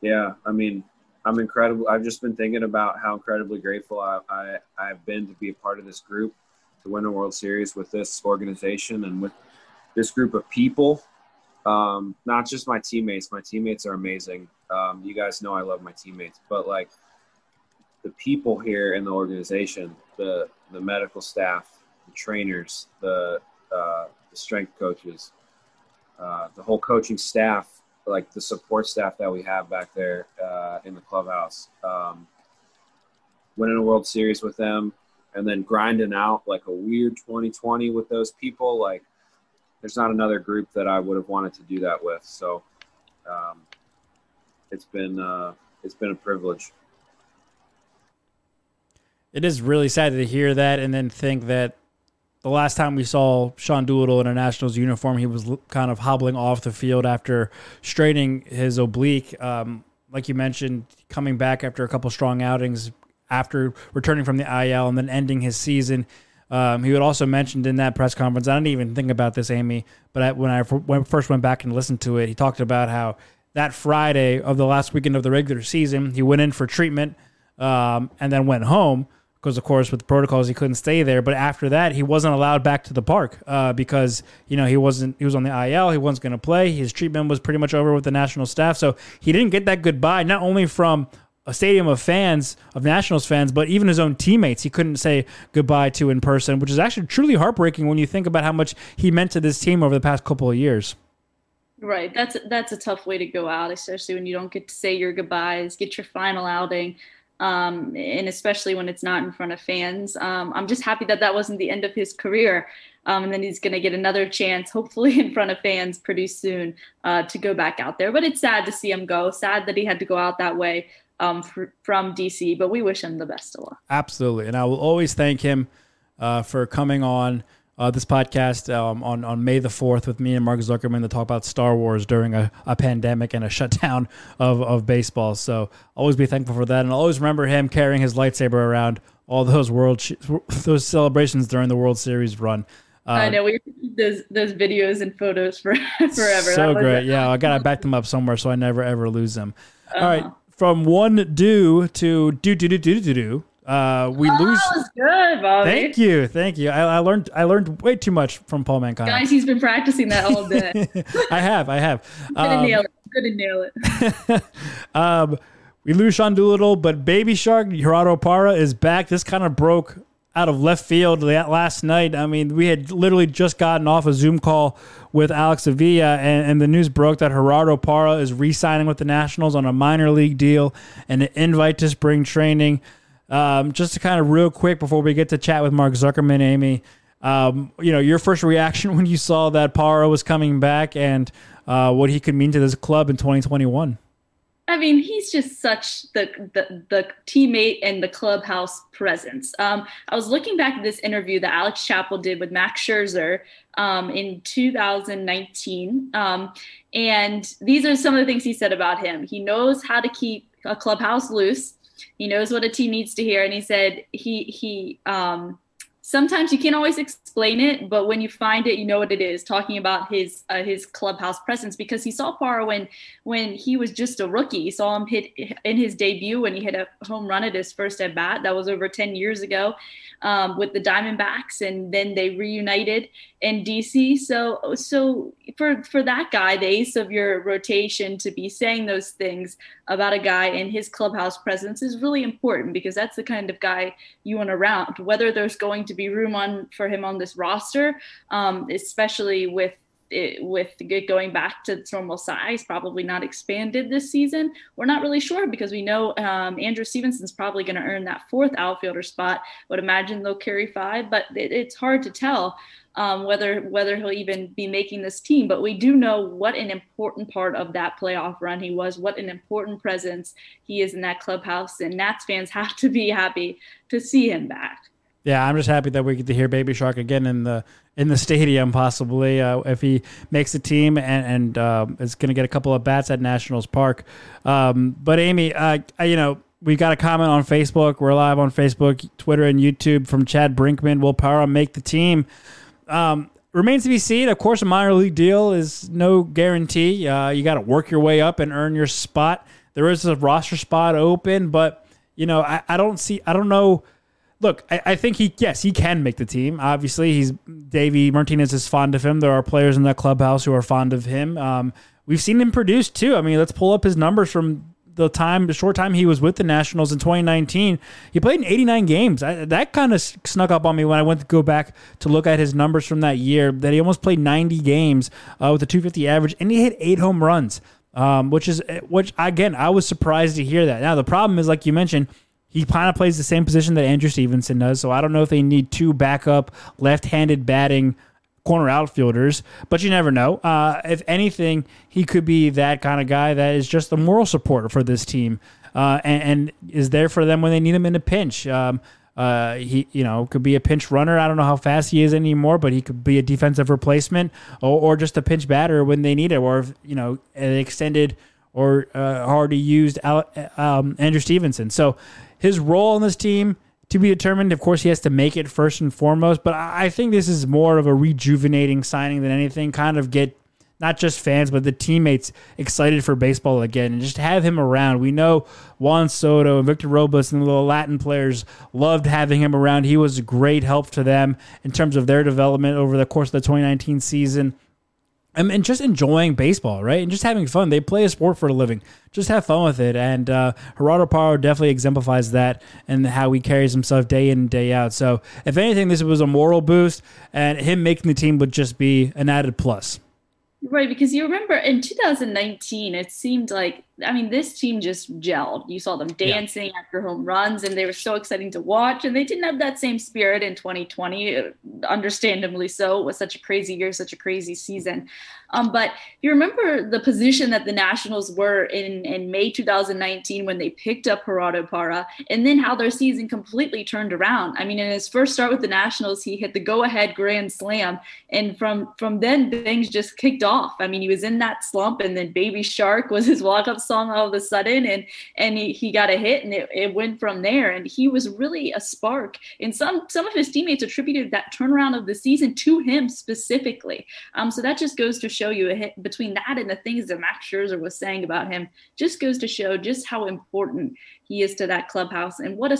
yeah, I mean, I'm incredible. I've just been thinking about how incredibly grateful I, I, I've been to be a part of this group, to win a World Series with this organization and with this group of people. Um, not just my teammates. My teammates are amazing. Um, you guys know I love my teammates, but like the people here in the organization, the the medical staff, the trainers, the uh, the strength coaches, uh, the whole coaching staff like the support staff that we have back there uh, in the clubhouse. Um, winning a World Series with them, and then grinding out like a weird 2020 with those people. Like, there's not another group that I would have wanted to do that with. So, um, it's been uh, it's been a privilege. It is really sad to hear that, and then think that the last time we saw Sean Doolittle in a Nationals uniform, he was kind of hobbling off the field after straining his oblique. Um, like you mentioned, coming back after a couple strong outings after returning from the IL and then ending his season. Um, he had also mentioned in that press conference, I didn't even think about this, Amy, but I, when I first went back and listened to it, he talked about how that Friday of the last weekend of the regular season, he went in for treatment um, and then went home because of course with the protocols he couldn't stay there. But after that, he wasn't allowed back to the park uh, because you know he wasn't he was on the IL. He wasn't going to play. His treatment was pretty much over with the national staff, so he didn't get that goodbye. Not only from a stadium of fans of Nationals fans, but even his own teammates, he couldn't say goodbye to in person, which is actually truly heartbreaking when you think about how much he meant to this team over the past couple of years. Right, that's that's a tough way to go out, especially when you don't get to say your goodbyes, get your final outing um, and especially when it's not in front of fans. Um, I'm just happy that that wasn't the end of his career. Um, and then he's going to get another chance, hopefully [laughs] in front of fans pretty soon, uh, to go back out there. But it's sad to see him go. Sad that he had to go out that way um, fr- from DC. But we wish him the best of luck. Absolutely, and I will always thank him uh, for coming on uh, this podcast um, on, on May the 4th with me and Mark Zuckerman to talk about Star Wars during a, a pandemic and a [laughs] shutdown of, of baseball. So always be thankful for that. And I'll always remember him carrying his lightsaber around all those world [laughs] those celebrations during the World Series run. Um, I know we those those videos and photos for [laughs] forever. So great, yeah. I gotta back them up somewhere so I never ever lose them. Uh-huh. All right, from one do to do do do do do do. Uh, we oh, lose. That was good, Bobby. Thank you, thank you. I, I, learned I learned way too much from Paul Mancini. Guys, he's been practicing that all day. [laughs] I have, I have. Good um, to nail it. To nail it. [laughs] um, we lose Sean Doolittle, but Baby Shark Gerardo Parra is back. This kind of broke out of left field last night. I mean, we had literally just gotten off a Zoom call with Alex Avila, and, and the news broke that Gerardo Parra is re-signing with the Nationals on a minor league deal and an invite to spring training. Um, just to kind of real quick before we get to chat with Mark Zuckerman, Amy, um, you know, your first reaction [laughs] when you saw that Parra was coming back and uh, what he could mean to this club in 2021. I mean, he's just such the, the, the teammate and the clubhouse presence. Um, I was looking back at this interview that Alex Chappell did with Max Scherzer um, in 2019, um, and these are some of the things he said about him. He knows how to keep a clubhouse loose. He knows what a team needs to hear, and he said he he um, sometimes you can't always explain it, but when you find it, you know what it is. Talking about his uh, his clubhouse presence because he saw Parra when when he was just a rookie. He saw him hit in his debut when he hit a home run at his first at bat. That was over ten years ago um, with the Diamondbacks, and then they reunited in DC. So so for for that guy, the ace of your rotation, to be saying those things about a guy and his clubhouse presence is really important because that's the kind of guy you want around. Whether there's going to be room on for him on this roster, um, especially with it, with it going back to its normal size, probably not expanded this season. We're not really sure because we know um, Andrew Stevenson's probably going to earn that fourth outfielder spot. Would imagine they'll carry five, but it, it's hard to tell um, whether whether he'll even be making this team. But we do know what an important part of that playoff run he was, what an important presence he is in that clubhouse, and Nats fans [laughs] have to be happy to see him back. Yeah, I'm just happy that we get to hear Baby Shark again in the in the [laughs] stadium, possibly uh, if he makes the team and, and uh, is going to get a couple of bats at Nationals Park. Um, but Amy, uh, you know, we got a comment on Facebook. We're live on Facebook, Twitter, and YouTube from Chad Brinkman. Will Parra make the team? Um, remains to be seen. Of course, a minor league deal is no guarantee. Uh, you got to work your way up and earn your spot. There is a roster spot open, but you know, I, I don't see. I don't know. Look, I, I, think he yes he can make the team. Obviously, he's Davey Martinez is fond of him. There are players in that clubhouse who are fond of him. Um, we've seen him produce too. I mean, let's pull up his numbers from the time, the short time he was with the Nationals in 2019, he played in 89 games. I, that kind of snuck up on me when I went to go back to look at his numbers from that year. That he almost played 90 games uh, with a 250 average, and he hit eight home runs, um, which is which again I was surprised to hear that. Now the problem is, like you mentioned. He kind of plays the same position that Andrew Stevenson does, so I don't know if they need two backup left-handed batting corner outfielders, but you never know. Uh, if anything, he could be that kind of guy that is just a moral support for this team uh, and, and, is there for them when they need him in a pinch. Um, uh, he, you know, could be a pinch runner. I don't know how fast he is anymore, but he could be a defensive replacement or, or just a pinch batter when they need it, or if, you know, an extended or uh, already used um, Andrew Stevenson. So his role on this team to be determined. Of course, he has to make it first and foremost, but I think this is more of a rejuvenating signing than anything. Kind of get not just fans, but the teammates excited for baseball again and just have him around. We know Juan Soto and Victor Robles and the little Latin players loved having him around. He was a great help to them in terms of their development over the course of the 2019 season and, just enjoying baseball, right? And just having fun. They play a sport for a living. Just have fun with it. And uh, Gerardo Parra definitely exemplifies that and how he carries himself day in and day out. So, if anything, this was a moral boost, and him making the team would just be an added plus. Right, because you remember in 2019, it seemed like I mean, this team just gelled. You saw them dancing yeah. after home runs, and they were so exciting to watch. And they didn't have that same spirit in 2020, uh, understandably so. It was such a crazy year, such a crazy season. Um, but you remember the position that the Nationals were in in May 2019 when they picked up Gerardo Parra, and then how their season completely turned around. I mean, in his first start with the Nationals, he hit the go-ahead grand slam, and from from then things just kicked off. I mean, he was in that slump, and then Baby Shark was his walk-up song all of a sudden and and he, he got a hit and it, it went from there and he was really a spark and some some of his teammates attributed that turnaround of the season to him specifically um so that just goes to show you between that and the things that Max Scherzer was saying about him just goes to show just how important he is to that clubhouse and what a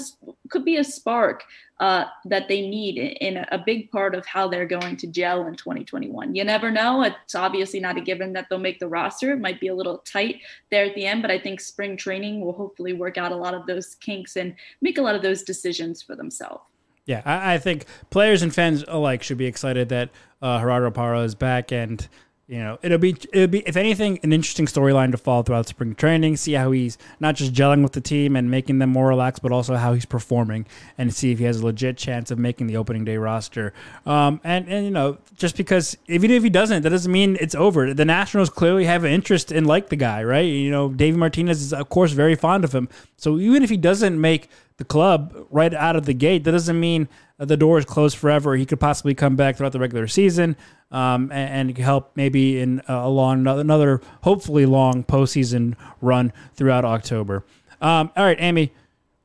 could be a spark uh, that they need in a, a big part of how they're going to gel in 2021. You never know. It's obviously not a given that they'll make the roster. It might be a little tight there at the end, but I think spring training will hopefully work out a lot of those kinks and make a lot of those decisions for themselves. Yeah, I, I think players and fans alike should be excited that uh, Gerardo Parra is back and you know, it'll be it'll be if anything an interesting storyline to follow throughout spring training. See how he's not just gelling with the team and making them more relaxed, but also how he's performing, and see if he has a legit chance of making the opening day roster. Um, and and you know, just because even if he doesn't, that doesn't mean it's over. The Nationals clearly have an interest in like the guy, right? You know, Davey Martinez is of course very fond of him. So even if he doesn't make the club right out of the gate, that doesn't mean the door is closed forever. He could possibly come back throughout the regular season um, and, and, help maybe in a long another hopefully long postseason run throughout October. Um, all right, Amy,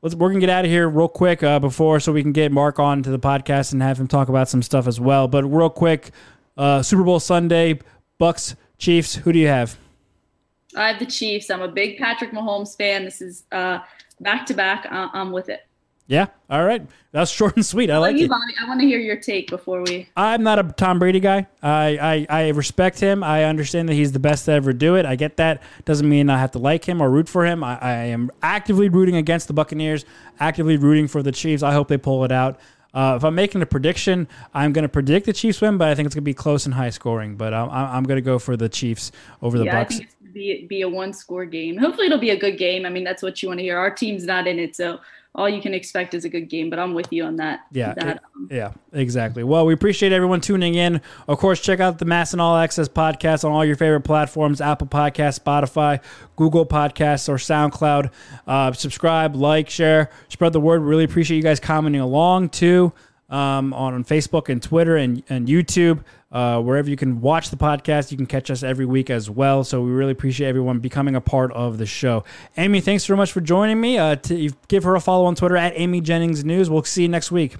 let's we're gonna get out of here real quick uh, before so we can get Mark on to the podcast and have him talk about some stuff as well. But real quick, uh, Super Bowl Sunday, Bucs Chiefs. Who do you have? I have the Chiefs. I'm a big Patrick Mahomes fan. This is back to back. I'm with it. Yeah. All right. That's [laughs] short and sweet. I like you, it. Bobby, I want to hear your take before we. I'm not a Tom Brady guy. I, I, I respect him. I understand that he's the best to ever do it. I get that. Doesn't mean I have to like him or root for him. I, I am actively rooting against the Buccaneers, actively rooting for the Chiefs. I hope they pull it out. Uh, if I'm making a prediction, I'm going to predict the Chiefs win, but I think it's going to be close and high scoring. But I'm, I'm going to go for the Chiefs over the yeah, Bucs. I think it's gonna be be a one score game. Hopefully, it'll be a good game. I mean, that's what you want to hear. Our team's not in it, so all you can expect is a good game. But I'm with you on that. Yeah, that, it- yeah, exactly. Well, we appreciate everyone tuning in. Of course, check out the MASN All Access podcast on all your favorite platforms: Apple Podcasts, Spotify, Google Podcasts, or SoundCloud. Uh, subscribe, like, share, spread the word. We really appreciate you guys commenting along too um, on, on Facebook and Twitter and, and YouTube. Uh, wherever you can watch the podcast, you can catch us every week as well. So we really appreciate everyone becoming a part of the show. Amy, thanks so much for joining me. Uh, to, give her a follow on Twitter at Amy Jennings News. We'll see you next week. See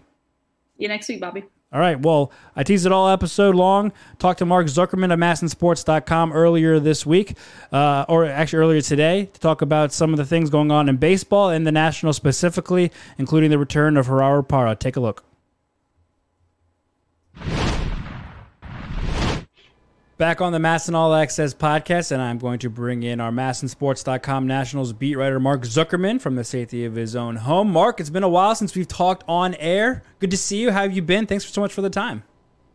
you next week, Bobby. All right. Well, I teased it all episode long. Talked to Mark Zuckerman of MASNsports.com earlier this week, uh, or actually earlier today, to talk about some of the things going on in baseball and the National specifically, including the return of Gerardo Parra. Take a look. Back on the MASN All Access podcast, and I'm going to bring in our MASNsports.com Nationals beat writer Mark Zuckerman from the safety of his own home. Mark, it's been a while since we've talked on air. Good to see you. How have you been? Thanks so much for the time.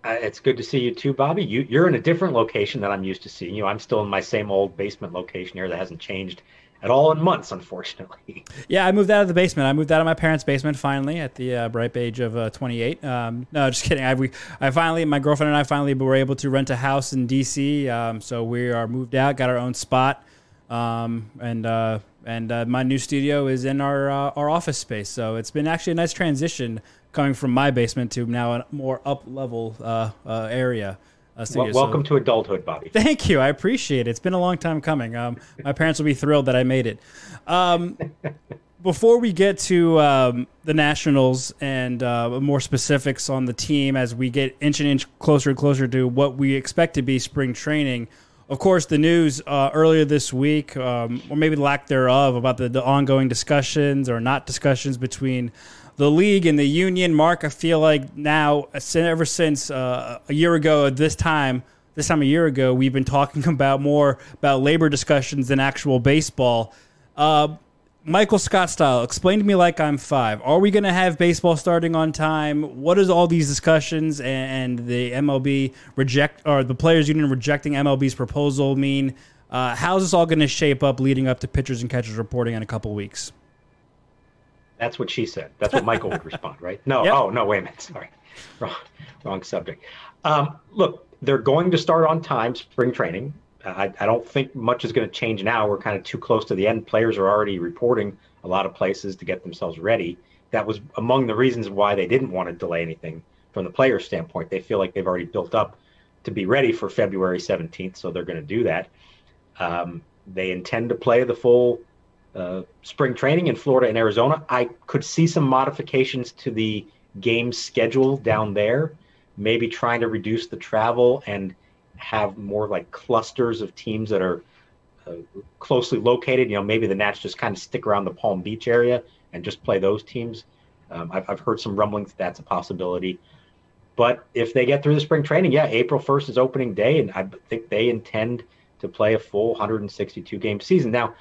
Uh, it's good to see you too, Bobby. You, you're in a different location than I'm used to seeing you. I'm still in my same old basement location here that hasn't changed at all in months, unfortunately. [laughs] Yeah, I moved out of the basement. I moved out of my parents' basement finally at the uh, ripe age of uh, 28. Um, [laughs] no, just kidding. I, we, I finally, my girlfriend and I finally were able to rent a house in DC. Um, so we are moved out, got our own spot, um, and uh, and uh, my new studio is in our uh, our office space. So it's been actually a nice transition coming from my basement to now a more up level uh, uh, area. Uh. Well, So- welcome to adulthood, Bobby. [laughs] Thank you. I appreciate it. It's been a long time coming. Um, my parents will be thrilled that I made it. Um, [laughs] before we get to um, the Nationals and uh, more specifics on the team as we get inch and inch closer and closer to what we expect to be spring training, of course, the news uh, earlier this week, um, or maybe lack thereof, about the, the ongoing discussions or not discussions between the league and the union. Mark, I feel like now, ever since uh, a year ago at this time, this time a year ago, we've been talking [laughs] about more about labor discussions than actual baseball. Uh, Michael Scott style, explain to me like I'm five. Are we going to have baseball starting on time? What does all these discussions and, and the MLB reject or the players union rejecting MLB's proposal mean? Uh, how's this all going to shape up leading up to pitchers and catchers reporting in a couple weeks? That's what she said. That's what Michael would respond, right? No, Yep. oh no, wait a minute. Sorry, wrong, wrong subject. Um, look, they're going to start on time spring training. I, I don't think much is going to change now. We're kind of too close to the end. Players are already reporting a lot of places to get themselves ready. That was among the reasons why they didn't want to delay anything from the player standpoint. They feel like they've already built up to be ready for February 17th, so they're going to do that. Um, they intend to play the full uh, spring training in Florida and Arizona. I could see some modifications to the game schedule down there, maybe trying to reduce the travel and have more like clusters of teams that are uh, closely located. You know, maybe the Nats just kind of stick around the Palm Beach area and just play those teams. Um, I've, I've heard some rumblings that that's a possibility. But if they get through the spring training, yeah, April 1st is opening day, and I think they intend to play a full 162 game season. Now,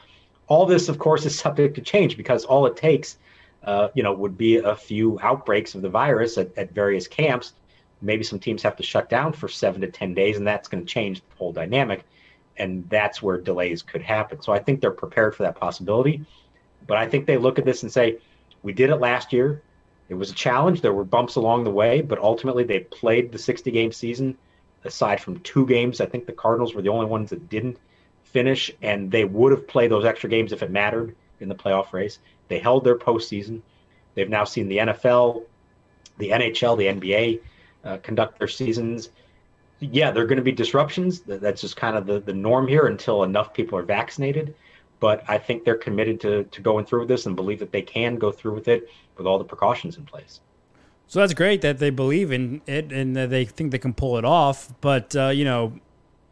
all this, of course, is subject to change because all it takes, uh, you know, would be a few outbreaks of the virus at, at various camps. Maybe some teams have to shut down for seven to 10 days, and that's going to change the whole dynamic. And that's where delays could happen. So I think they're prepared for that possibility. But I think they look at this and say, we did it last year. It was a challenge. There were bumps along the way, but ultimately they played the 60 game season. Aside from two games, I think the Cardinals were the only ones that didn't finish, and they would have played those extra games if it mattered in the playoff race. They held their postseason. They've now seen the NFL, the NHL, the NBA uh, conduct their seasons. Yeah, there are going to be disruptions. That's just kind of the, the norm here until enough people are vaccinated. But I think they're committed to, to going through with this and believe that they can go through with it with all the precautions in place. So that's great that they believe in it and that they think they can pull it off. But, uh, you know,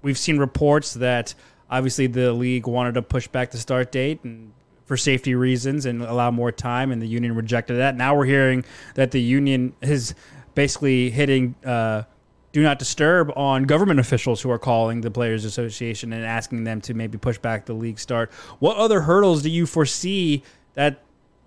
we've seen reports that obviously the league wanted to push back the start date and for safety reasons and allow more time, and the union rejected that. Now we're hearing that the union is basically hitting uh, do not disturb on government officials who are calling the Players Association and asking them to maybe push back the league start. What other hurdles do you foresee that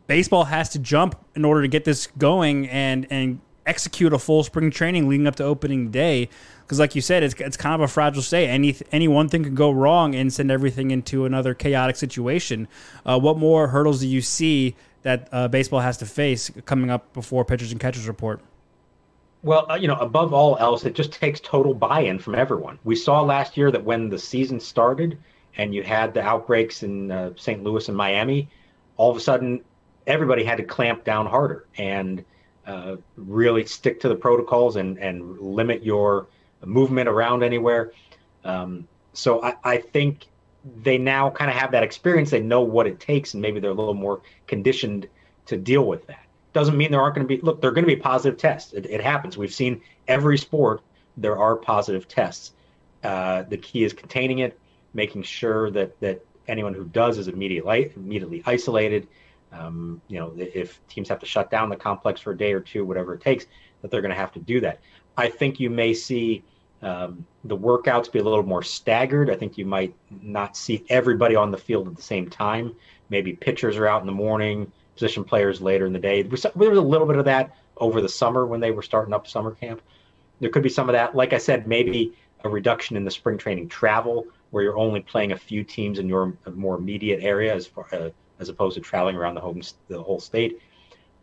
baseball has to jump in order to get this going and and execute a full spring training leading up to opening day because like you said it's, it's kind of a fragile state any any one thing could go wrong and send everything into another chaotic situation uh, what more hurdles do you see that uh, baseball has to face coming up before pitchers and catchers report well, uh, you know, above all else, it just takes total buy-in from everyone. We saw last year that when the season started and you had the outbreaks in uh, St. Louis and Miami, all of a sudden everybody had to clamp down harder and uh, really stick to the protocols and, and limit your movement around anywhere. Um, so I, I think they now kind of have that experience. They know what it takes, and maybe they're a little more conditioned to deal with that doesn't mean there aren't going to be look there are going to be positive tests it, it, happens we've seen every sport there are positive tests uh, the key is containing it making sure that that anyone who does is immediately immediately isolated um, you know if teams have to shut down the complex for a day or two whatever it takes that they're going to have to do that i think you may see um, the workouts be a little more staggered i think you might not see everybody on the field at the same time maybe pitchers are out in the morning position players later in the day. There was a little bit of that over the summer when they were starting up summer camp. There could be some of that. Like I said, maybe a reduction in the spring training travel where you're only playing a few teams in your more immediate area as far, uh, as opposed to traveling around the home the whole state.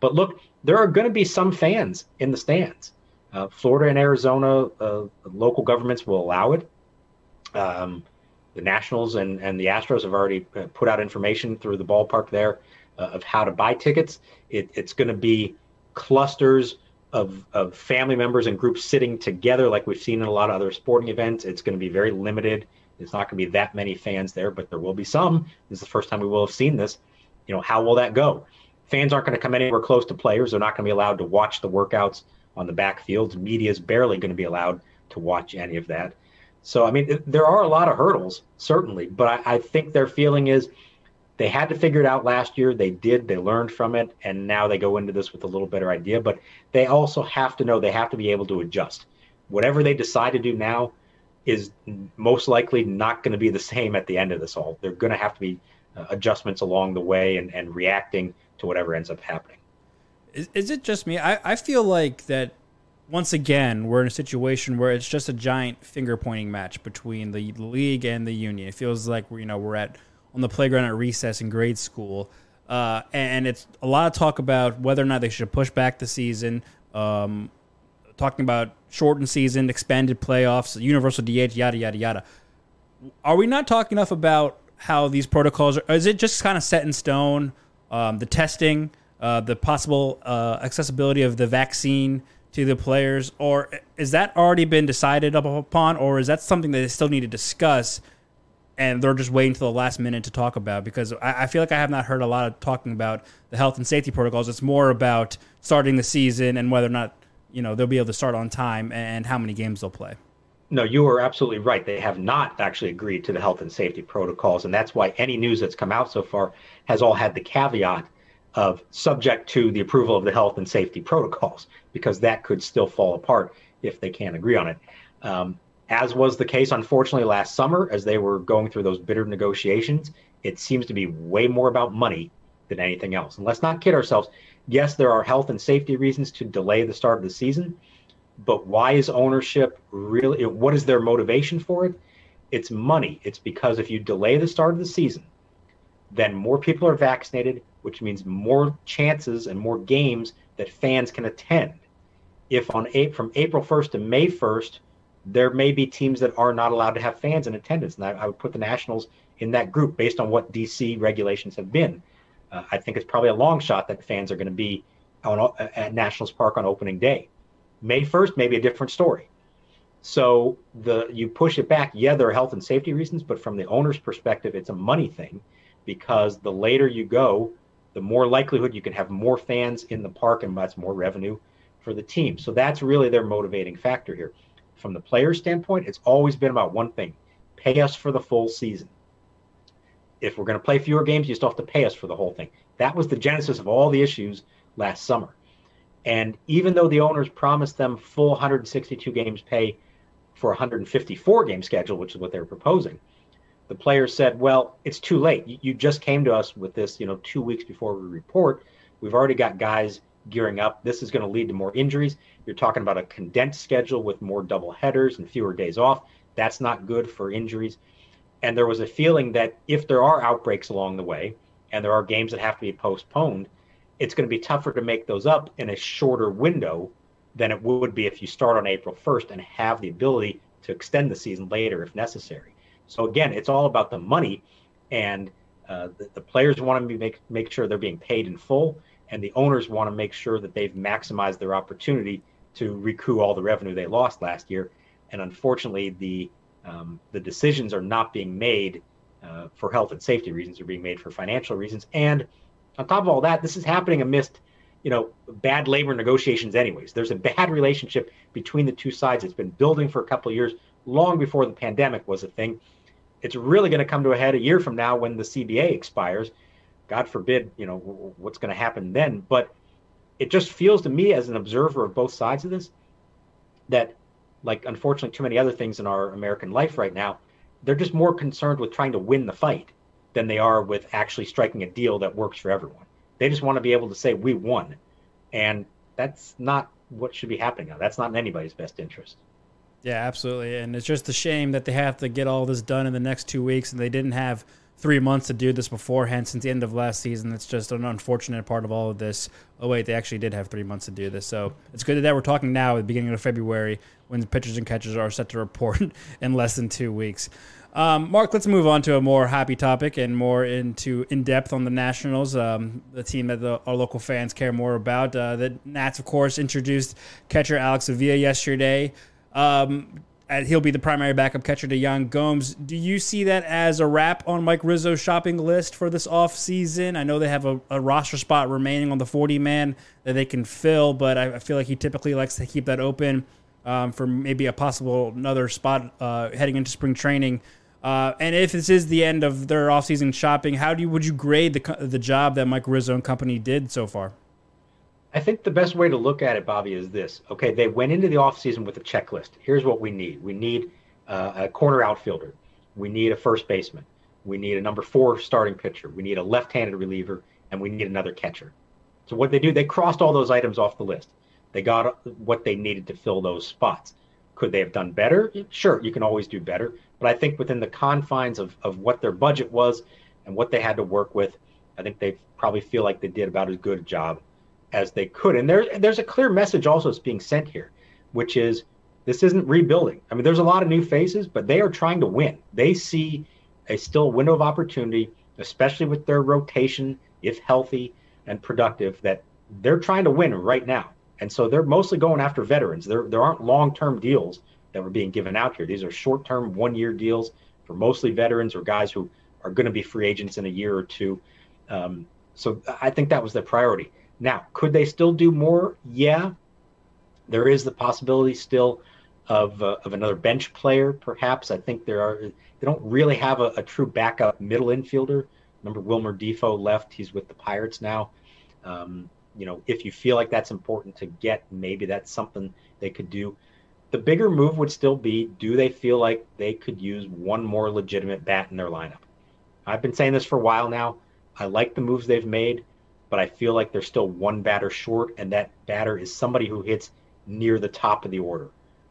But look, there are going to be some fans in the stands. Uh, Florida and Arizona uh, local governments will allow it. Um, the Nationals and, and the Astros have already uh, put out information through the ballpark there uh, of how to buy tickets. It, it's going to be clusters of, of family members and groups sitting together, like we've seen in a lot of other sporting events. It's going to be very limited. It's not going to be that many fans there, but there will be some. This is the first time we will have seen this. You know, how will that go? Fans aren't going to come anywhere close to players. They're not going to be allowed to watch the workouts on the backfields. Media is barely going to be allowed to watch any of that. So, I mean, there are a lot of hurdles, certainly, but I, I think their feeling is they had to figure it out last year. They did. They learned from it, and now they go into this with a little better idea. But they also have to know they have to be able to adjust. Whatever they decide to do now is most likely not going to be the [laughs] same at the end of this all. They're going to have to be adjustments along the way and, and reacting to whatever ends up happening. Is, is it just me? I, I feel like that once again, we're in a situation where it's just a giant finger pointing match between the league and the union. It feels like you know we're at on the playground at recess in grade school. Uh, and it's a lot of talk about whether or not they should push back the season, um, talking about shortened season, expanded playoffs, universal DH, yada, yada, yada. Are we not talking enough about how these protocols are? Is it just kind of set in stone? Um, the testing, uh, the possible uh, accessibility of the vaccine to the players, or is that already been decided upon, or is that something that they still need to discuss? and they're just waiting till the last minute to talk about because I, I, feel like I have not heard a lot of talking about the health and safety protocols. It's more about starting the season and whether or not you know they'll be able to start on time and how many games they'll play. No, you are absolutely right. They have not actually agreed to the health and safety protocols, and that's why any news that's come out so far has all had the caveat of subject to the approval of the health and safety protocols, because that could still fall apart if they can't agree on it. Um, as was the case, unfortunately, last summer as they were going through those bitter negotiations. It seems to be way more about money than anything else. And let's not kid ourselves. Yes, there are health and safety reasons to delay the start of the season, but why is ownership really? What is their motivation for it? It's money. It's because if you delay the start of the season, then more people are vaccinated, which means more chances and more games that fans can attend. If on from April 1st to May 1st, there may be teams that are not allowed to have fans in attendance, and I, I would put the Nationals in that group based on what DC regulations have been. Uh, I think it's probably a long shot that fans are going to be on, at Nationals Park on opening day. May 1st may be a different story. So the you push it back. Yeah, there are health and safety reasons, but from the owner's perspective, it's a money thing because the later you go, the more likelihood you can have more fans in the park, and that's more revenue for the team. So that's really their motivating factor here from the player standpoint, it's always been about one thing pay us for the full season. If we're going to play fewer games, you still have to pay us for the whole thing. That was the genesis of all the issues last summer. And even though the owners promised them full 162 games pay for 154 game schedule, which is what they were proposing, the players said, "Well, it's too late. You, you just came to us with this, you know, two weeks before we report. We've already got guys gearing up. This is going to lead to more injuries. You're talking about a condensed schedule with more double headers and fewer days off. That's not good for injuries. And there was a feeling that if there are outbreaks along the way and there are games that have to be postponed, it's going to be tougher to make those up in a shorter window than it would be if you start on April 1st and have the ability to extend the season later if necessary. So again, it's all about the money, and uh, the, the, players want to make make sure they're being paid in full, and the owners want to make sure that they've maximized their opportunity to recoup all the revenue they lost last year. And unfortunately, the um, the decisions are not being made uh, for health and safety reasons; they're being made for financial reasons. And on top of all that, this is happening amidst you know bad labor negotiations. Anyways, there's a bad [laughs] relationship between the two sides. It's been building for a couple of years, long before the pandemic was a thing it's really going to come to a head a year from now when the CBA expires. God forbid, you know, what's going to happen then. But it just feels to me, as an observer of both sides of this, that, like, unfortunately, too many other things in our American life right now, they're just more concerned with trying to win the fight than they are with actually striking a deal that works for everyone. They just want to be able to say, we won. And that's not what should be happening now. That's not in anybody's best interest. Yeah, absolutely. And it's just a shame that they have to get all this done in the next two weeks and they didn't have three months to do this beforehand since the end of last season. It's just an unfortunate part of all of this. Oh, wait, they actually did have three months to do this. So it's good that we're talking now at the beginning of February when the pitchers and catchers are set to report [laughs] in less than two weeks. Um, Mark, let's move on to a more happy topic and more into in depth on the Nationals, um, the team that the, our local fans care more about. Uh, the Nats, of course, introduced catcher Alex Avila yesterday. Um, he'll be the primary backup catcher to Yan Gomes. Do you see that as a wrap on Mike Rizzo's shopping list for this offseason? I know they have a, a, roster spot remaining on the 40 man that they can fill, but I, I feel like he typically likes to keep that open um, for maybe a possible another spot uh, heading into spring training. Uh, and if this is the end of their offseason shopping, how do you, would you grade the the job that Mike Rizzo and company did so far? I think the best way to look at it, Bobby, is this. Okay, they went into the offseason with a checklist. Here's what we need we need uh, a corner outfielder, we need a first baseman, we need a number four starting pitcher, we need a left handed reliever, and we need another catcher. So, what they do, they crossed all those items off the list. They got what they needed to fill those spots. Could they have done better? Sure, you can always do better. But I think within the confines of, of what their budget was and what they had to work with, I think they probably feel like they did about as good a job as they could. And there, there's a clear message also that's being sent here, which is this isn't rebuilding. I mean, there's a lot of new faces, but they are trying to win. They see a still window of opportunity, especially with their rotation, if healthy and productive, that they're trying to win right now. And so they're mostly going after veterans. There, there aren't long-term deals that were being given out here. These are short-term, one-year deals for mostly veterans or guys who are going to be free agents in a year or two. Um, so I think that was their priority. Now, could they still do more? Yeah, there is the possibility still of uh, of another bench player, perhaps. I think there are. They don't really have a, a true backup middle infielder. Remember, Wilmer Difo left. He's with the Pirates now. Um, you know, if you feel like that's important to get, maybe that's something they could do. The bigger move would still be: Do they feel like they could use one more legitimate bat in their lineup? I've been saying this for a while now. I like the moves they've made but I feel like they're still one batter short, and that batter is somebody who hits near the top of the order.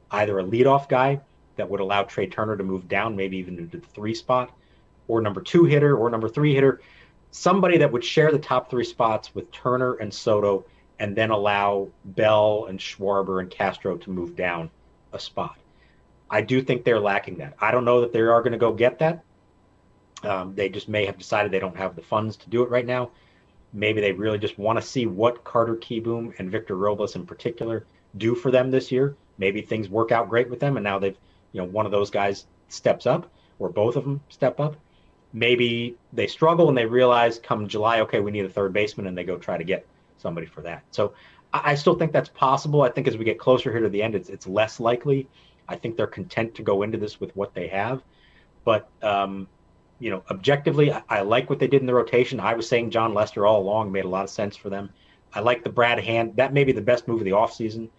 Either a leadoff guy that would allow Trea Turner to move down, maybe even into the three spot, or number two hitter or number three hitter, somebody that would share the top three spots with Turner and Soto, and then allow Bell and Schwarber and Castro to move down a spot. I do think they're lacking that. I don't know that they are going to go get that. Um, they just may have decided they don't have the funds to do it right now maybe they really just want to see what Carter Kieboom and Victor Robles in particular do for them this year. Maybe things work out great with them, and now they've, you know, one of those guys steps up, or both of them step up. Maybe they struggle and they realize come July, okay, we need a third baseman, and they go try to get somebody for that. So I, I still think that's possible. I think as we get closer here to the end, it's it's less likely. I think they're content to go into this with what they have, but um, you know, objectively, I, I, like what they did in the rotation. I was saying Jon Lester all along made a lot of sense for them. I like the Brad Hand. That may be the best move of the offseason,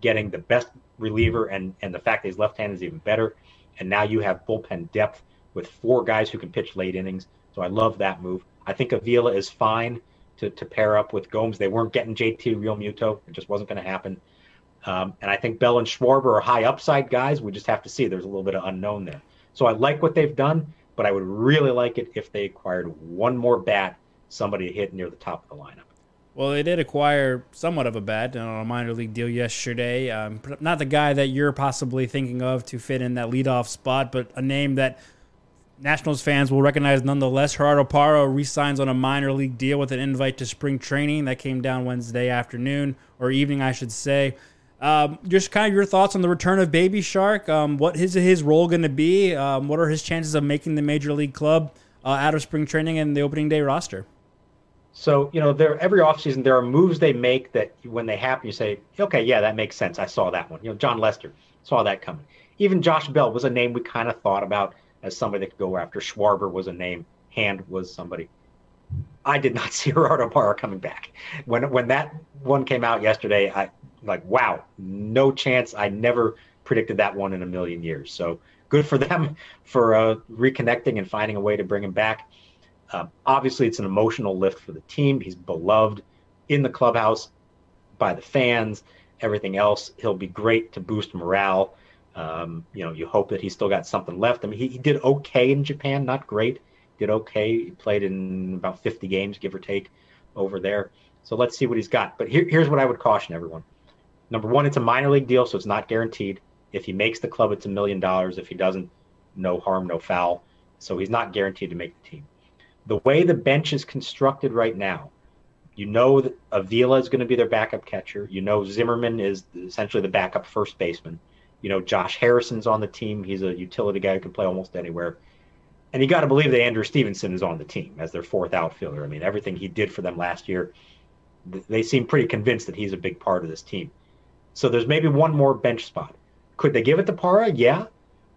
getting the best reliever, and and the fact that his left hand is even better. And now you have bullpen depth with four guys who can pitch late innings. So I love that move. I think Avila is fine. to, to pair up with Gomes. They weren't getting JT Realmuto. It just wasn't going to happen. Um, and I think Bell and Schwarber are high upside guys. We just have to see. There's a little bit of unknown there. So I like what they've done, but I would really like it if they acquired one more bat, somebody to hit near the top of the lineup. Well, they did acquire somewhat of a bat on a minor league deal yesterday. Um, not the guy that you're possibly thinking of to fit in that leadoff spot, but a name that Nationals fans will recognize nonetheless. Gerardo Parra re-signs on a minor league deal with an invite to spring training that came down Wednesday afternoon or evening, I should say. Um, just kind of your thoughts on the return of Baby Shark. Um, what is his role going to be? Um, what are his chances of making the major league club uh, out of spring training and the opening day roster? So, you know, there every offseason there are moves they make that when they happen, you say, okay, yeah, that makes sense. I saw that one. You know, Jon Lester saw that coming. Even Josh Bell was a name we kind of thought about as somebody that could go after. Schwarber was a name. Hand was somebody. I did not [laughs] see Gerardo Parra coming back. When when that one came out yesterday, I like, wow, no chance. I never predicted that one in a million years. So good for them [laughs] for uh, reconnecting and finding a way to bring him back. Um, obviously, it's an emotional lift for the team. He's beloved in the clubhouse by the fans, everything else. He'll be great to boost morale. Um, you know, you hope that he's still got something left. I mean, he, he did okay in Japan, not great. Did okay. He played in about 50 games, give or take, over there. So let's see what he's got. But here, here's what I would caution everyone. Number one, it's a minor league deal, so it's not guaranteed. If he makes the club, it's a million dollars. If he doesn't, no harm, no foul. So he's not guaranteed to make the team the way the bench is constructed right now, you know that Avila is going to be their backup catcher. You know Zimmerman is essentially the backup first baseman. You know Josh Harrison's on the team. He's a utility guy who can play almost anywhere. And you got to believe that Andrew Stevenson is on the team as their fourth outfielder. I mean, everything he did for them last year, they seem pretty convinced that he's a big part of this team. So there's maybe one more bench spot. Could they give it to Parra? Yeah,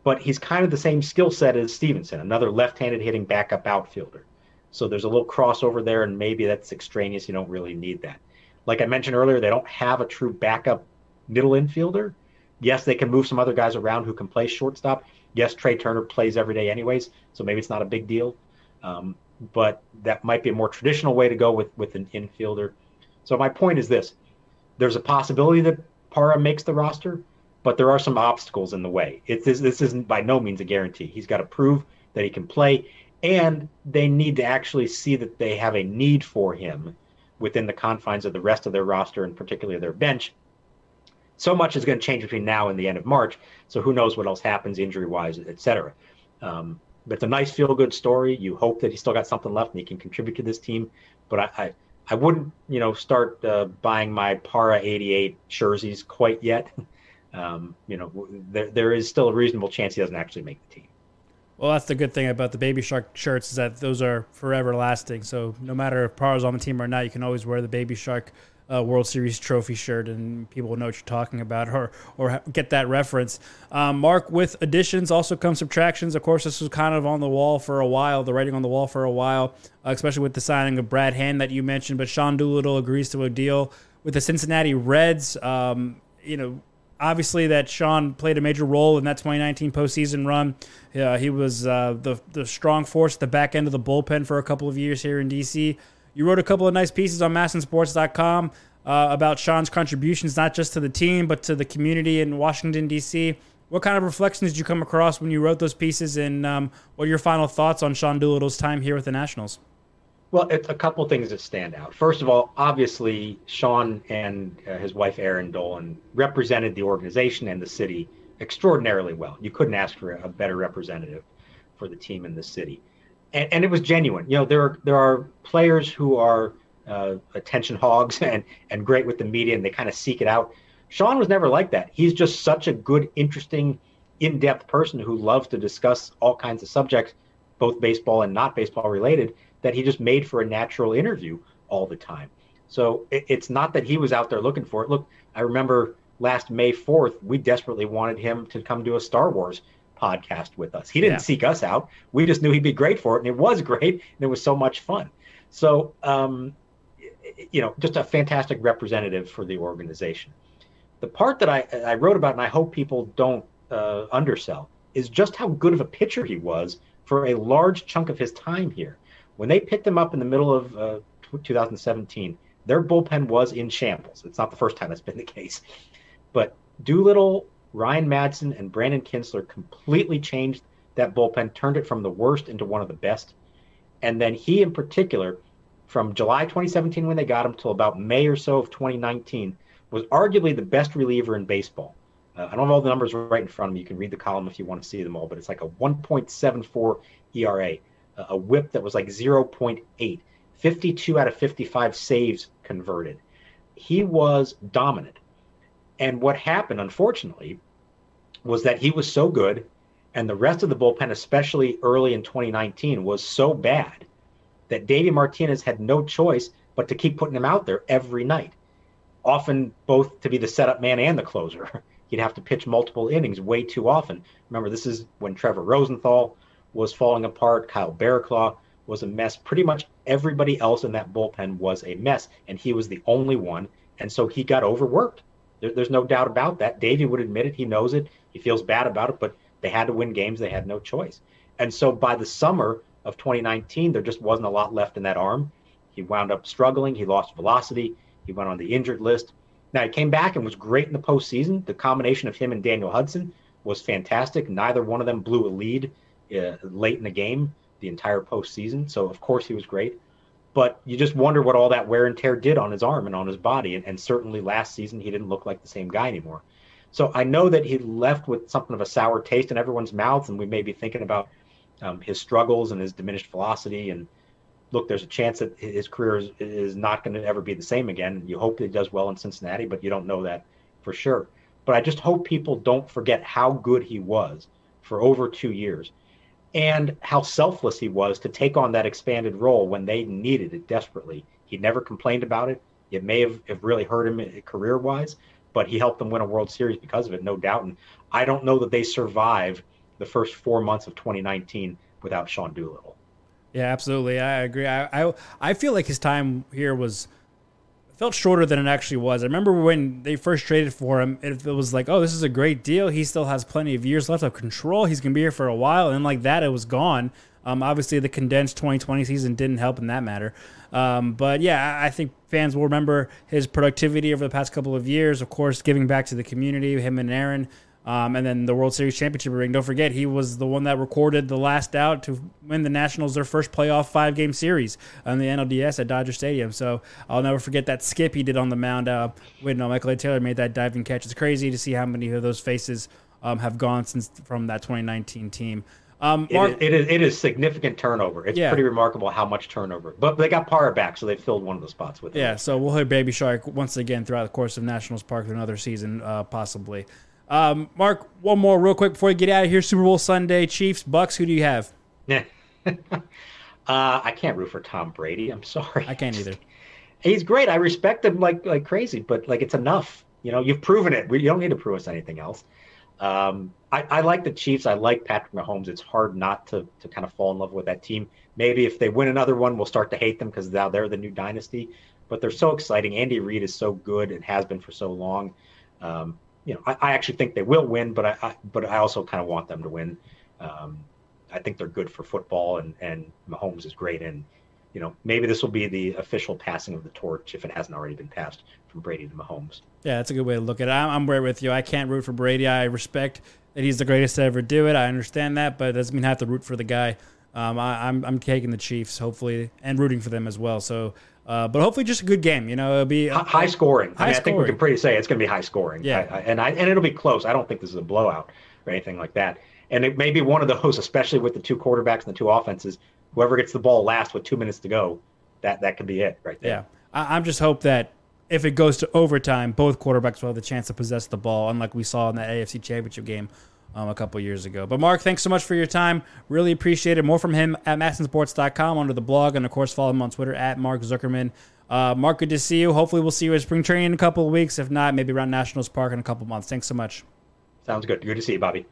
but he's kind of the same skill set as Stevenson, another left-handed hitting backup outfielder. So there's a little crossover there, and maybe that's extraneous. You don't really need that. Like I mentioned earlier, they don't have a true backup middle infielder. Yes, they can move some other guys around who can play shortstop. Yes, Trea Turner plays every day anyways, so maybe it's not a big deal. Um, but that might be a more traditional way to go with with an infielder. So my point is this: there's a possibility that Parra makes the roster, but there are some obstacles in the way. It, this, this isn't by no means a guarantee. He's got to prove that he can play and they need to actually see that they have a need for him within the confines of the rest of their roster and particularly their bench. So much is going to change between now and the end of March. So who knows what else happens injury wise, et cetera. Um, but it's a nice feel good story. You hope that he's still got something left and he can contribute to this team. But I, I, I wouldn't, you know, start uh, buying my Parra 88 jerseys quite yet. [laughs] Um, you know, there, there is still a reasonable chance he doesn't actually make the team. Well, that's the good thing about the Baby Shark shirts is that those are forever lasting. So no matter if Parra's on the team or not, you can always wear the Baby Shark uh, World Series trophy shirt, and people will know what you're talking about or or get that reference. Um, Mark, with additions also come subtractions. Of course, this was kind of on the wall for a while, the writing on the wall for a while, uh, especially with the signing of Brad Hand that you mentioned. But Sean Doolittle agrees to a deal with the Cincinnati Reds. Um, you know, obviously that Sean played a major role in that 2019 postseason run. Uh, he was uh, the the strong force at the back end of the bullpen for a couple of years here in DC. You wrote a couple of nice pieces on MASNsports.com uh, about Sean's contributions, not just to the team but to the community in Washington D.C. What kind of reflections did you come across when you wrote those pieces, and um, what are your final thoughts on Sean Doolittle's time here with the Nationals? Well, it's a couple things that stand out. First of all, obviously, Sean and uh, his wife Eireann Dolan represented the organization and the city extraordinarily well. You couldn't ask for a better representative for the team in the city, and, and it was genuine. You know, there are there are players who are uh, attention hogs [laughs] and and great with the media, and they kind of seek it out. Sean was never like that. He's just such a good, interesting, in-depth person who loves to discuss all kinds of subjects, both baseball and not baseball related that he just made for a natural interview all the time. So it, it's not that he was out there looking for it. Look, I remember last May 4th, we desperately wanted him to come do a Star Wars podcast with us. He didn't yeah. seek us out. We just knew he'd be great for it. And it was [laughs] great. And it was so much fun. So, um, you know, just a fantastic representative for the organization. The part that I, I wrote about, and I hope people don't uh, undersell, is just how good of a pitcher he was for a large chunk of his time here when they picked him up in the middle of uh, 2017, their bullpen was in shambles. It's not the first time that's been the [laughs] case. But Doolittle, Ryan Madson, and Brandon Kintzler completely changed that bullpen, turned it from the worst into one of the best. And then he, in particular, from July 2017 when they got him till about May or so of 2019, was arguably the best reliever in baseball. Uh, I don't have all the numbers right in front of me. You can read the column if you want to see them all, but it's like a 1.74 ERA, a whip that was like 0.8, 52 out of 55 saves converted. He was dominant. And what happened, unfortunately, was that he was so good, and the rest of the bullpen, especially early in 2019, was so bad that Davey Martinez had no choice but to keep putting him out there every night, often both to be the setup man and the closer. [laughs] He'd have to pitch multiple innings way too often. Remember, this is when Trevor Rosenthal was falling apart, Kyle Barraclough was a mess. Pretty much everybody else in that bullpen was a mess, and he was the only one. And so he got overworked. There, there's no doubt about that. Davey would admit it. He knows it. He feels bad about it, but they had to win games. They had no choice. And so by the summer of 2019, there just wasn't a lot left in that arm. He wound up struggling. He lost velocity. He went on the injured list. Now he came back and was great in the postseason. The combination of him and Daniel Hudson was fantastic. Neither one of them blew a lead uh, late in the game the entire postseason. So of course he was great. But you just wonder what all that wear and tear did on his arm and on his body. And, and certainly last season he didn't look like the same guy anymore. So I know that he left with something of a sour taste in everyone's mouth, and we may be thinking about um, his struggles and his diminished velocity. And look, there's a chance that his career is, is not going to ever be the same again. You hope that he does well in Cincinnati, but you don't know that for sure. But I just hope people don't forget how good he was for over two years and how selfless he was to take on that expanded role when they needed it desperately. He never complained about it. It may have, have really hurt him uh, career wise, but he helped them win a World Series because of it, no doubt. And I don't know that they survive the first four months of 2019 without Sean Doolittle. Yeah, absolutely. I agree. I, I I feel like his time here was felt shorter than it actually was. I remember when they first traded for him, it, it was like, oh, this is a great deal. He still has plenty of years left of control. He's gonna be here for a while, and like that, it was gone. Um, obviously, the condensed 2020 season didn't help in that matter. Um, but yeah, I think fans will remember his productivity over the past couple of years. Of course, giving back to the community, him and Eireann. Um, and then the World Series championship ring. Don't forget, he was the one that recorded the last out to win the Nationals their first playoff five game series on the NLDS at Dodger Stadium. So I'll never forget that skip he did on the mound uh, when uh, Michael A. Taylor made that diving catch. It's crazy to see how many of those faces um, have gone since from that 2019 team. Um, Mark, it, is, it is it is significant turnover. It's Yeah. pretty remarkable how much turnover. But they got Parra back, so they filled one of the spots with him. Yeah, so we'll hear Baby Shark once again throughout the course of Nationals Park for another season, uh, possibly. Um, Mark, one more real quick before we get out of here. Super Bowl Sunday, Chiefs, Bucs. Who do you have? Yeah. [laughs] uh, I can't root for Tom Brady. I'm sorry. I can't either. [laughs] He's great. I respect him like like crazy, but like it's enough. You know, you've proven it. We, you don't need to prove us anything else. Um, I, I like the Chiefs. I like Patrick Mahomes. It's hard not to to kind of fall in love with that team. Maybe if they win another one, we'll start to hate them because now they're the new dynasty. But they're so exciting. Andy Reid is so good and has been for so long. Um, you know, I, I actually think they will win, but I, I but I also kind of want them to win. Um, I think they're good for football, and and Mahomes is great. And you know, maybe this will be the official passing of the torch if it hasn't already been passed from Brady to Mahomes. Yeah, that's a good way to look at it. I'm, I'm right with you. I can't root for Brady. I respect that he's the greatest to ever do it. I understand that, but it doesn't mean I have to root for the guy. Um, I, I'm I'm taking the Chiefs, hopefully, and rooting for them as well. So, uh, but hopefully, just a good game. You know, it'll be Hi- high scoring. High I, mean, I think we can pretty say it's going to be high scoring. Yeah. I, I, and I and it'll be close. I don't think this is a blowout or anything like that. And it may be one of those, especially with the two quarterbacks and the two offenses. Whoever gets the ball last with two minutes to go, that that could be it right there. Yeah, I, I'm just hope that if it goes to overtime, both quarterbacks will have the chance to possess the ball, unlike we saw in that AFC Championship game um, a couple years ago. But Mark, thanks so much for your time. Really appreciate it. More from him at MASNsports.com under the blog, and of course follow him on Twitter at Mark Zuckerman. Uh, Mark, good to see you. Hopefully, we'll see you at spring training in a couple of weeks. If not, maybe around Nationals Park in a couple months. Thanks so much. Sounds good. Good to see you, Bobby.